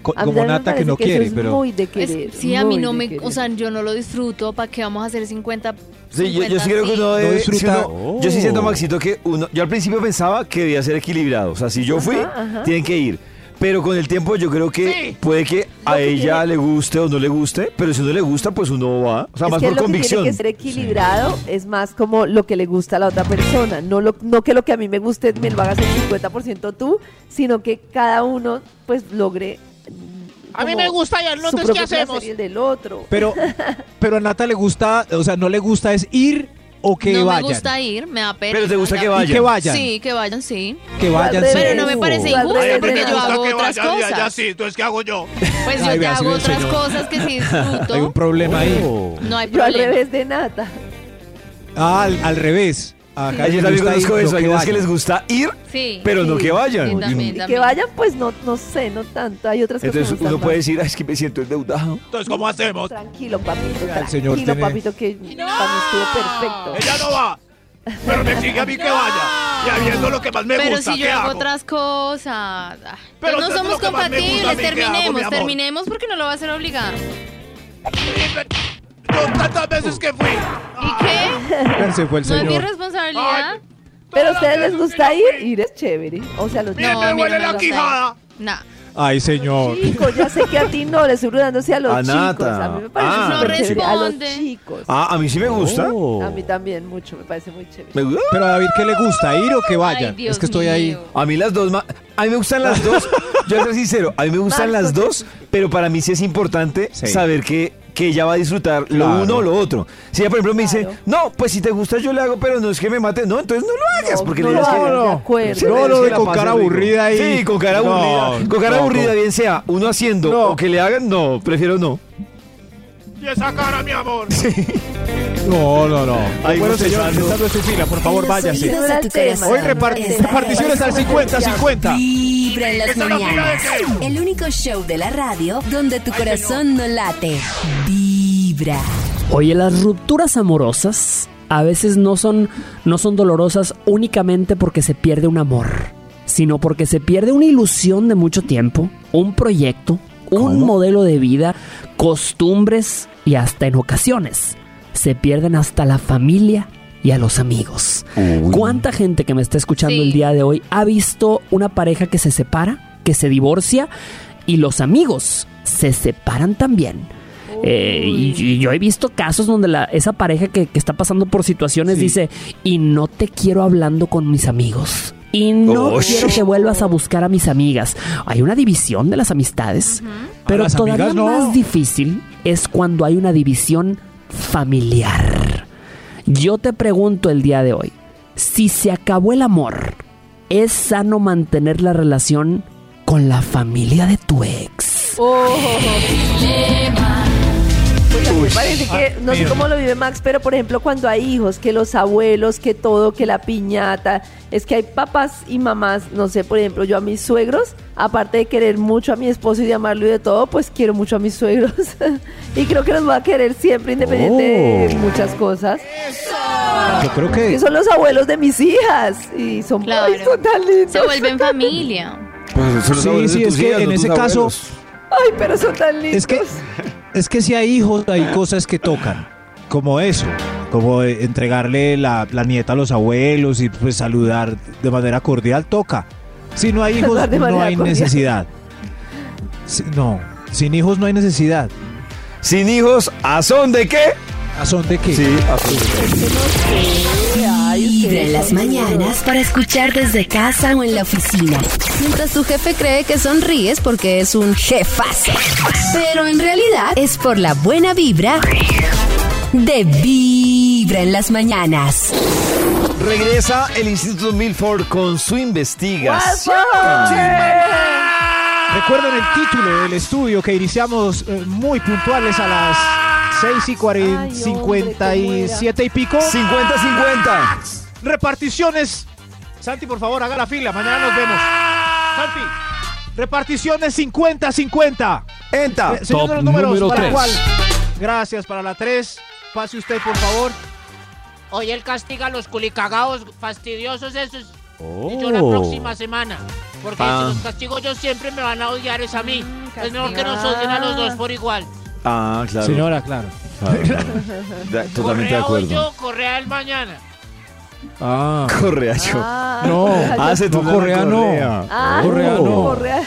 Co- A mí como Nata que no eso quiere, es pero. muy de Es- querer. sí, a mí no me, querer. o sea, yo no lo disfruto, ¿para qué vamos a hacer 50? Sí, yo, yo 50 sí creo que uno No debe. si Yo sí siento, Maxito, que uno. Yo al principio pensaba que debía ser equilibrado. O sea, si yo fui, Ajá, ajá. tienen que ir. Pero con el tiempo yo creo que Sí. puede que a que ella tiene- le guste o no le guste, pero si no le gusta, pues uno va. O sea, Es más que por lo convicción. que tiene que ser equilibrado es más como lo que le gusta a la otra persona. No, lo, no que lo que a mí me guste me lo hagas el 50% tú, sino que cada uno pues logre. mm, A mí me gusta y a él no, su entonces, ¿qué propio placer hacemos? y el del otro. Pero, pero a Nata le gusta, o sea, no le gusta es ir o que no vayan. me gusta ir, me da pena. Pero te gusta que vayan. que vayan. Sí, que vayan, sí. Que vayan. Sí. Pero no me parece injusto revés, porque me yo hago que otras vayan cosas. sí, entonces ¿qué hago yo? Pues yo Ay, te vea, hago otras señor. cosas que sí disfruto. Hay un problema ahí. No hay Yo al problema. revés de Nata. Ah, al, al revés. Acá Ay, yo les también conozco no eso. Hay unas que les gusta ir, Sí. pero no Sí, que vayan. sí, también, Y que vayan, pues no, no sé, no tanto. Hay otras cosas Entonces que me uno puede decir, "Ay, es que me siento endeudado. Entonces, ¿cómo hacemos? Tranquilo, papito, el señor tranquilo, tiene- papito, que para mí estuvo perfecto. Ella no va. Pero me exige a mí que vaya. Y habiendo lo que más me Pero gusta, si ¿qué yo hago hago? otras cosas. ah, Pero pues no entonces somos compatibles. mí, ¿qué hago, mi Terminemos, terminemos porque no lo va a hacer obligado. Tantas veces que fui. ¿Y qué? Se fue el No es mi responsabilidad. Pero a ustedes les gusta ir, ir es chévere. O sea, los Mire, No, me no huele la quijada. Nah. Ay, señor. chicos, ya sé que a ti no, le estoy dándose a los A chicos. Nata. A mí me parece Ah, súper No chévere. A los responde. chicos. Ah, a mí sí me gusta. Oh. A mí también mucho, me parece muy chévere. Pero a David, ¿qué le gusta? ¿Ir o que vayan? Dios es que estoy ahí. A mí las dos, a mí me gustan las dos. Yo voy a ser sincero, a mí me gustan Marcos, las dos, pero para mí sí es importante Sí. saber que, que ella va a disfrutar lo Claro. uno o lo otro. Si ella, por ejemplo, me dice, Claro. no, pues si te gusta yo le hago, pero no es que me mate, no, entonces no lo hagas, No, porque no le lo digas que- no. acuerdo. Sí, No, que de con cara aburrida ahí. Sí, con cara No, aburrida. Con cara no, aburrida, no. bien sea uno haciendo No. o que le hagan, no, prefiero no. Y esa cara, mi amor. No, no, no. Ahí bueno, señor, bostezando. esta no es su fila, por favor, En váyase. corazón. Hoy repart- Esta reparticiones es al 50-50. Vibra en las ¿Esa es la fila mañanas. El único show de la radio donde tu corazón no late. Vibra. Oye, las rupturas amorosas a veces no son, no son dolorosas únicamente porque se pierde un amor, sino porque se pierde una ilusión de mucho tiempo, un proyecto, un modelo de vida, costumbres y hasta en ocasiones se pierden hasta la familia y a los amigos. ¿Cuánta gente que me está escuchando Sí. el día de hoy ha visto una pareja que se separa, que se divorcia y los amigos se separan también? Eh, y, y yo he visto casos donde la, esa pareja que, que está pasando por situaciones dice, y no te quiero hablando con mis amigos. Y no Ush. quiero que vuelvas a buscar a mis amigas. Hay una división de las amistades, pero las todavía amigas no. más difícil es cuando hay una división familiar. Yo te pregunto el día de hoy, si se acabó el amor, ¿es sano mantener la relación con la familia de tu ex? Oh. Me parece que, no sé cómo lo vive Max, pero por ejemplo cuando hay hijos, que los abuelos, que todo, que la piñata, es que hay papás y mamás, no sé, por ejemplo, yo a mis suegros, aparte de querer mucho a mi esposo y de amarlo y de todo, pues quiero mucho a mis suegros. y creo que los voy a querer siempre, independiente de Oh. muchas cosas. Yo creo que Que son los abuelos de mis hijas y son, Claro. ay, son tan lindos. Se vuelven familia. Pues son los Sí, abuelos de sí, tus es que hijas, en ese caso-. Ay, pero son tan lindos. Es que, es que si hay hijos, hay cosas que tocan, como eso, como eh, entregarle la, la nieta a los abuelos y pues saludar de manera cordial, toca. Si no hay hijos, no hay cordial. necesidad. Si- no, sin hijos no hay necesidad. Sin hijos, ¿a son de qué? ¿A son de qué? Sí, a son de qué. Vibra en las mañanas para escuchar desde casa o en la oficina. Mientras tu jefe cree que sonríes porque es un jefazo. Pero en realidad es por la buena vibra de Vibra en las mañanas. Regresa el Instituto Milford con su investigación. Recuerden el título del estudio que iniciamos eh, muy puntuales a las 6 y 40, Ay, hombre, 57 y pico. 50-50. Reparticiones. Santi, por favor, haga la fila. Mañana nos vemos. Santi. Reparticiones 50-50. Enta. Eh, señor Top de los números, número ¿para tres. cuál? Gracias, para la 3. Pase usted, por favor. Hoy él castiga a los culicagados fastidiosos esos. Oh. Y yo la próxima semana. Porque Ah. si los castigo yo siempre me van a odiar es a mí. es mejor que nos odien a los dos por igual. Ah, claro. Señora, claro. Claro, claro. Totalmente de Correa hoy acuerdo. yo, Correa el mañana. Ah. Correa yo. Ah, No. Ah, se No, turna Correa no. Correa. Ah, Correa no. no. Correa.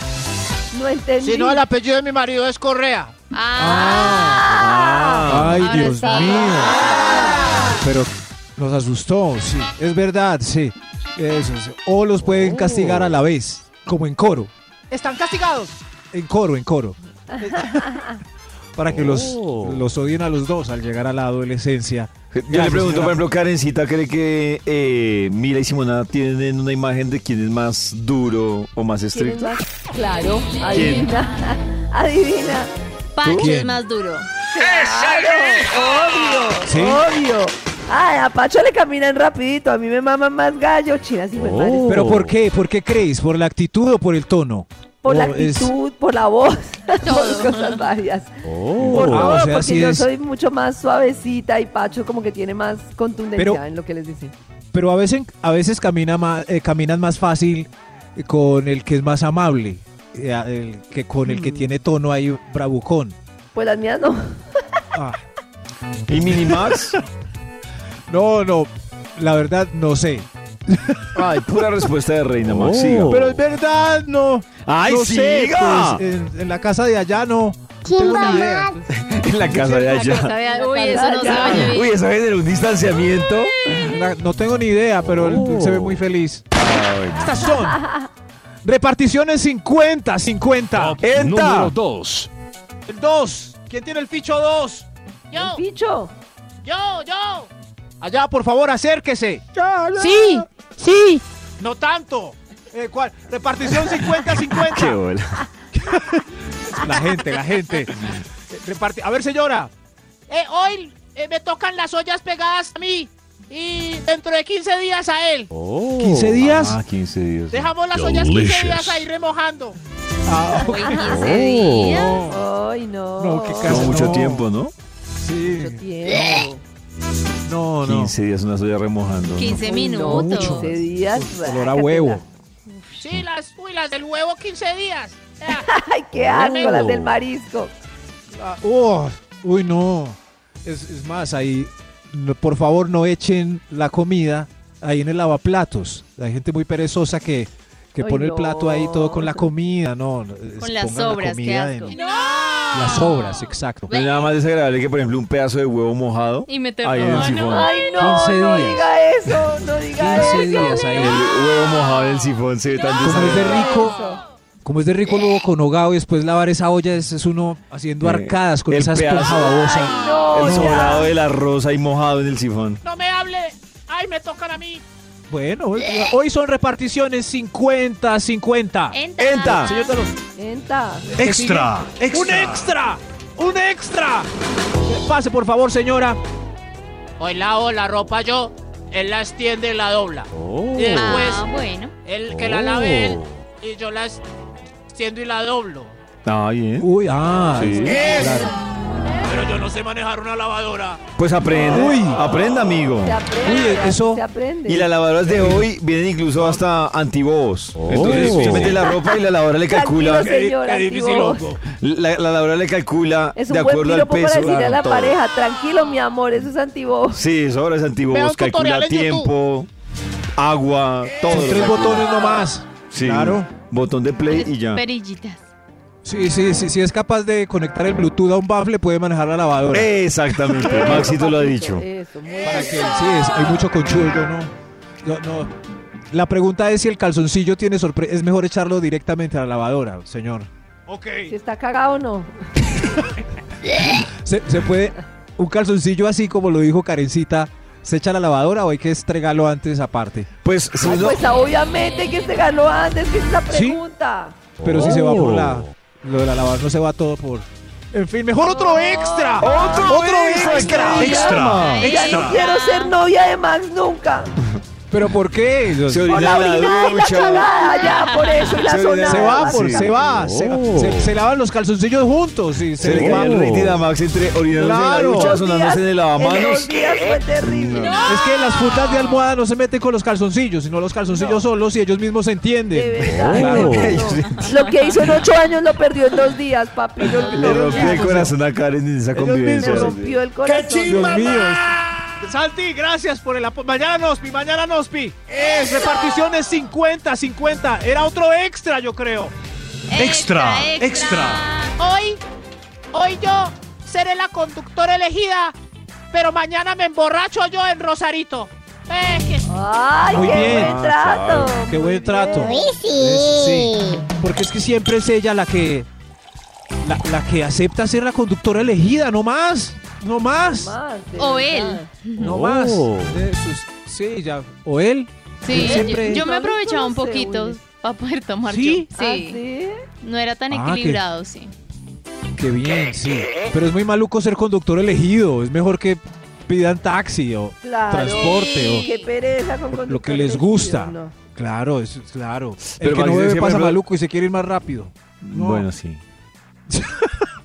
No entendí. Si no, el apellido de mi marido es Correa. Ah. Ay, Ahora Dios mío. Pero nos asustó, sí. Es verdad, sí. Eso, sí. O los pueden castigar a la vez, como en coro. Están castigados. En coro, en coro. Para que los, Oh. los odien a los dos al llegar a la adolescencia. Yo le pregunto, por ejemplo, Karencita cree que eh, Mira y Simona tienen una imagen de quién es más duro o más ¿Quién es estricto. más? Claro, adivina. Adivina. Pacho ¿Quién? es más duro. Claro, obvio, ¿Sí? obvio. Ay, a Pacho le caminan rapidito, a mí me maman más gallo, chinas y me madre. ¿Pero por qué? ¿Por qué creéis? ¿Por la actitud o por el tono? Por la ¿O es- actitud, por la voz, por cosas varias. por Ah, todo, o sea, porque yo es- soy mucho más suavecita y Pacho como que tiene más contundencia Pero- en lo que les dice. Pero a veces, a veces camina más, eh, caminan más fácil con el que es más amable eh, el que con el Mm. que tiene tono ahí bravucón. Pues las mías no. Ah, ¿Y Minimax? no, no, la verdad no sé. Ay, pura respuesta de Reina Max. Oh. siga. Pero es verdad, no. ¡Ay, no sé, siga! pues, en, en la casa de allá no. Tengo ni idea. en la casa de allá. Uy, eso no se oye. Uy, eso genera un distanciamiento. La- no tengo ni idea, pero él Oh. se ve muy feliz. Ay, Estas son reparticiones 50, 50. Top ¡Enta! número 2. El 2. ¿Quién tiene el ficho 2? Yo, Picho. yo, yo. Allá, por favor, acérquese. Sí, sí. No tanto. Eh, ¿cuál? Repartición 50-50. qué bola. La gente, la gente. Reparti- a ver, señora. Eh, hoy eh, me tocan las ollas pegadas a mí. Y dentro de 15 días a él. Oh. 15 días. Ah, 15 días. Dejamos las ollas 15 Delicious. días ahí remojando. Ah, Uy, 15 días. Ay, no. No, qué Como casa, mucho no. tiempo, ¿no? sí. Mucho tiempo. No, no. 15 días una soya remojando. 15 Uy, no, minutos. 15 días. Olor a huevo. Sí, las, uy, las del huevo 15 días. Ay, qué asco, las del marisco. Ah, oh, uy, no. Es, es más, ahí, no, por favor, no echen la comida ahí en el lavaplatos. Hay gente muy perezosa que, que Ay, pone el no. plato ahí todo con la comida. No, no, es- Con las pongan la sobras, qué asco. en- Las sobras, exacto. No hay nada más desagradable que, por ejemplo, un pedazo de huevo mojado Y meterlo. ahí en el no. sifón. Ay, no, 15 no días. diga eso, no diga 15 eso. días ahí. El huevo mojado en el sifón se ve tan Como es de desagradable. rico, como es de rico luego con hogado y después lavar esa olla, es, es uno haciendo Eh, arcadas con el esa esponja babosa. Ay, no, El ya. sobrado del arroz ahí mojado en el sifón. no me hable. Ay, me tocan a mí. Bueno, hoy- hoy son reparticiones 50, 50. Enta. ¡Enta! Señor de los... Enta. Extra, ¡Un extra! ¡Un extra! Pase, por favor, señora. Hoy lavo la ropa yo, él la extiende y la dobla. Y después, Ah, bueno. él que la lave él y yo la extiendo y la doblo. Ah, bien. Uy, ah, Sí. claro. Pero yo no sé manejar una lavadora. Pues aprende. Uy. Aprenda, amigo. Se aprende. Uy, eso- Se aprende. Y las lavadoras de hoy vienen incluso hasta antibobos. Entonces Oh. usted mete la ropa y la lavadora le calcula. Qué difícil, loco. La, la lavadora le calcula Es un de buen acuerdo al piropo para peso. decirle a la todo. pareja, tranquilo, mi amor, eso es antibobos. Sí, eso ahora es antibobos, calcula tiempo, agua, todo. Son tres botones nomás. Sí, Claro. Botón de play y ya. Perillitas. Sí, sí, sí, si es capaz de conectar el Bluetooth a un bafle, puede manejar la lavadora. Exactamente, Maxito lo ha dicho. Eso, muy Para que, sí, es- hay mucho conchudo, yo no, yo no. La pregunta es si el calzoncillo tiene sorpresa. Es mejor echarlo directamente a la lavadora, señor. Ok. Si está cagado o no. Se, se puede, un calzoncillo así como lo dijo Karencita, ¿se echa a la lavadora o hay que estregarlo antes aparte? Pues, si Ay, Pues obviamente que se ganó antes, que es la ¿Sí? pregunta. Pero si se va por Oh. la, lo de la lavadora, no se va todo por... En fin, mejor otro extra. ¡Otro Otro extra! extra. Extra. Ya no quiero ser novia de Max nunca. ¿Pero por qué? se Por orina la orinada y la ducha. cagada, ya, por eso, y la Se orina- sonada. Se va, por, Sí. se va, se, Oh. se- se lavan los calzoncillos juntos y se, Se le les va. cae el rating a Max entre orinándose Claro. en la ducha, Dos sonándose en el días- lavamanos. En dos días fue terrible. Es que las fundas de almohada no se meten con los calzoncillos, sino los calzoncillos solos y ellos mismos se entienden. De verdad. Claro. no. Lo que hizo en ocho años lo perdió en dos días, papi. Lo- Le rompió el corazón a Karen en esa Ellos convivencia. Rompió el corazón. Dios mío. Santi, gracias por el apoyo. Mañana Nospi, mañana Nospi. Es reparticiones 50, 50. Era otro extra, yo creo. Extra, Hoy, hoy yo seré la conductora elegida, pero mañana me emborracho yo en Rosarito. Eh, que- Ay, Muy qué bien. buen trato. Qué buen trato. Es- sí. Porque es que siempre es ella la que la, la que acepta ser la conductora elegida, no más. No más. O verdad. él. No Oh. más. Es- sí, ya. O él. Sí, siempre- yo, yo me aprovechaba un poquito para poder tomar ¿Sí? yo. ¿Ah, sí? No era tan Ah, equilibrado, sí. Qué bien, sí. Pero es muy maluco ser conductor elegido. Es mejor que pidan taxi o Claro. transporte Qué pereza con o lo que les elegido, gusta. no. Claro, es claro. Pero el que no bebe pasa maluco y se quiere ir más rápido. No. Bueno, sí.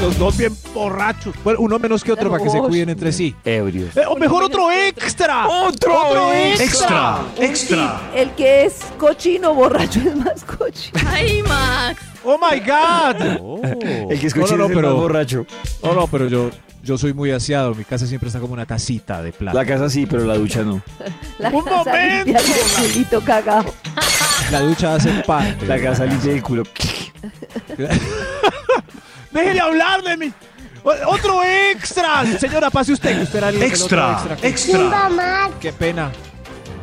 Los dos bien borrachos. Bueno, uno menos que otro para que se cuiden entre sí. Ebrios. Eh, o mejor otro extra. ¡Otro Extra, extra. El que es cochino borracho es más cochino. Ay, Max. Oh my God. El que es No, no, cochino no, es el pero- más borracho. No, no, pero yo, yo soy muy aseado. Mi casa siempre está como una tacita de plata. La casa sí, pero la ducha no. La Un casa momento. el cagado. La ducha hace parte. La casa limpia el culo. Déjele hablar de mí. Otro extra. Señora, pase usted. que Usted era el- el otro Extra, que- extra. Qué pena.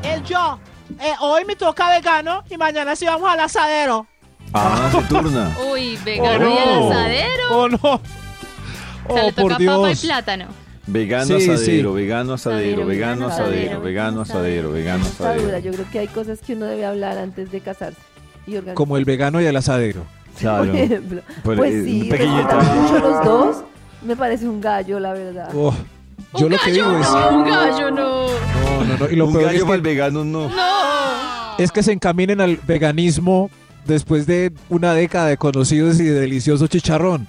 el yo. Eh, hoy me toca vegano y mañana sí vamos al asadero. Ah, se turna. Uy, vegano y al asadero. Oh, no. O sea, Oh, le por toca papa y Dios. plátano. Vegano Sí, asadero, sí. vegano asadero, Asadero, vegano asadero, vegano asadero, vegano asadero. Yo creo que hay cosas que uno debe hablar antes de casarse. Y. Como el vegano y el asadero. Claro. Por ejemplo. Pues, Pues eh, sí, respetar mucho los dos. Me parece un gallo, la verdad. Oh, yo Un lo que gallo digo es. no, un gallo no. No, no, no. Y lo Un peor gallo es para el que, vegano no. No. es que se encaminen al veganismo después de una década de conocidos y de delicioso chicharrón.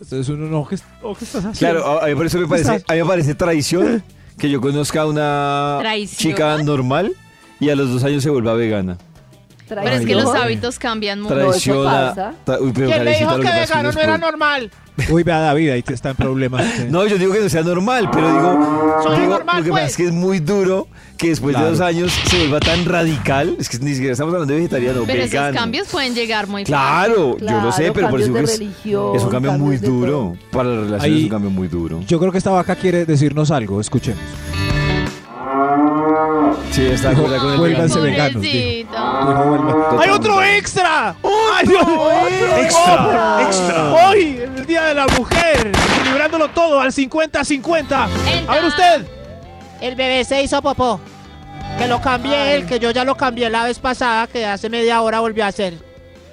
Entonces uno no, ¿qué, oh, ¿qué estás haciendo? Claro, a a mí por eso me parece, a mí me parece traición que yo conozca a una Traición. chica normal y a los dos años se vuelva vegana. Pero es que los hábitos cambian mucho. Traición a- pasa. tra- Uy, pero ¿Quién le dijo que vegano no era normal? Uy, vea David, ahí te está en problemas. No, yo digo que no sea normal, pero digo, Soy digo, normal, lo que pues. pasa es que es muy duro que después Claro. de dos años se vuelva tan radical. Es que ni siquiera estamos hablando de vegetariano, Pero esos vegano. cambios pueden llegar muy Claro, yo lo sé, Claro, pero por eso digo es, religión, es un cambio muy duro. Para las relaciones Ahí- es un cambio muy duro. Yo creo que esta vaca quiere decirnos algo. Escuchemos. Sí, está de acuerdo con el Vuélvanse vegano. veganos. dijo. Vuelva- ¡Hay otro extra! ¡Ay, Dios! Extra, extra. Hoy, el Día de la Mujer, equilibrándolo todo al 50-50. A ver usted. El bebé se hizo popó. Que lo cambié él, que yo ya lo cambié la vez pasada, que hace media hora volvió a hacer.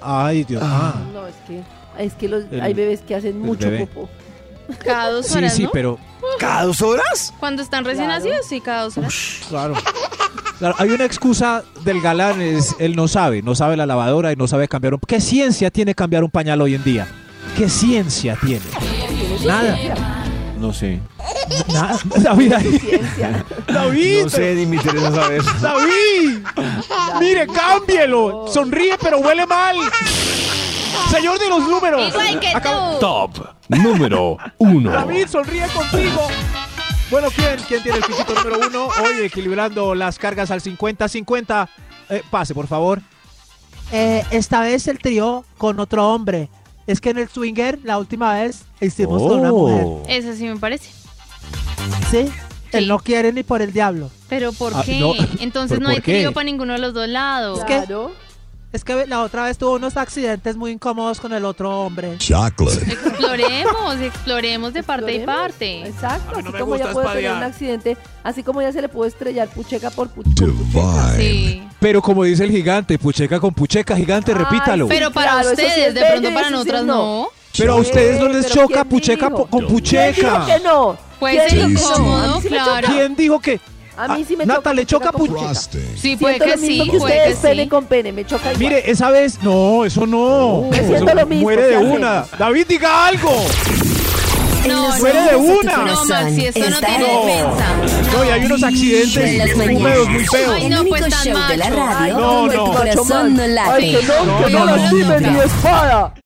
Ay, Dios. Ah. No, es que, es que los, El- hay bebés que hacen mucho bebé. popó. Cada dos Sí, horas, sí, ¿no? pero ¿Cada dos horas? Cuando están recién nacidos, sí, cada dos horas. claro. Claro, hay una excusa del galán, es él no sabe, no sabe la lavadora y no sabe cambiar un... ¿Qué ciencia tiene cambiar un pañal hoy en día? ¿Qué ciencia tiene? Nada. No sé. Nada. David, ahí. David. No sé, ni me interesa saber. David, mire, cámbielo. Sonríe, pero huele mal. Señor de los números. Igual que Acá- tú. Top número 1. David, sonríe contigo. Bueno, ¿quién, ¿quién tiene el pisito número uno? Hoy equilibrando las cargas al 50-50. Eh, pase, por favor. Eh, esta vez el trío con otro hombre. Es que en el swinger, la última vez, hicimos con una mujer. Eso sí me parece. ¿Sí? Él no quiere ni por el diablo. Pero ¿por Ah, qué? no. Entonces ¿Pero no hay trío para ninguno de los dos lados. Es que, es que la otra vez tuvo unos accidentes muy incómodos con el otro hombre. Chocolate. Exploremos, exploremos de parte y parte. Exacto, así me como ya puede tener un accidente, así como ya se le puede estrellar pucheca por pucheca. Sí. Pero como dice el gigante, pucheca con pucheca, gigante, repítalo. Pero para claro, eso sí ustedes, es de bello pronto para sí nosotras no. no. Pero a ustedes no les choca ¿quién pucheca dijo? con ¿Quién pucheca. dijo que no? Puede ¿Quién ser dijo no? incómodo, claro. ¿Quién dijo que? A mí sí me Nata, choca le choca con pucheca. Sí, puede Siento que lo mismo sí, que puede ustedes que pene sí. con pene, me choca igual. Mire, esa vez, no, eso no. Me siento Eso lo mismo, Muere ¿qué de una. David, diga algo. No, muere de una. No. Maxi, esto no tiene defensa. No, y hay unos accidentes húmedos muy mañanas. feos. Ay, El no, único pues, tan show de la macho. radio No, donde no. tu corazón no late. Ay, que no, que no lastimen mi espada.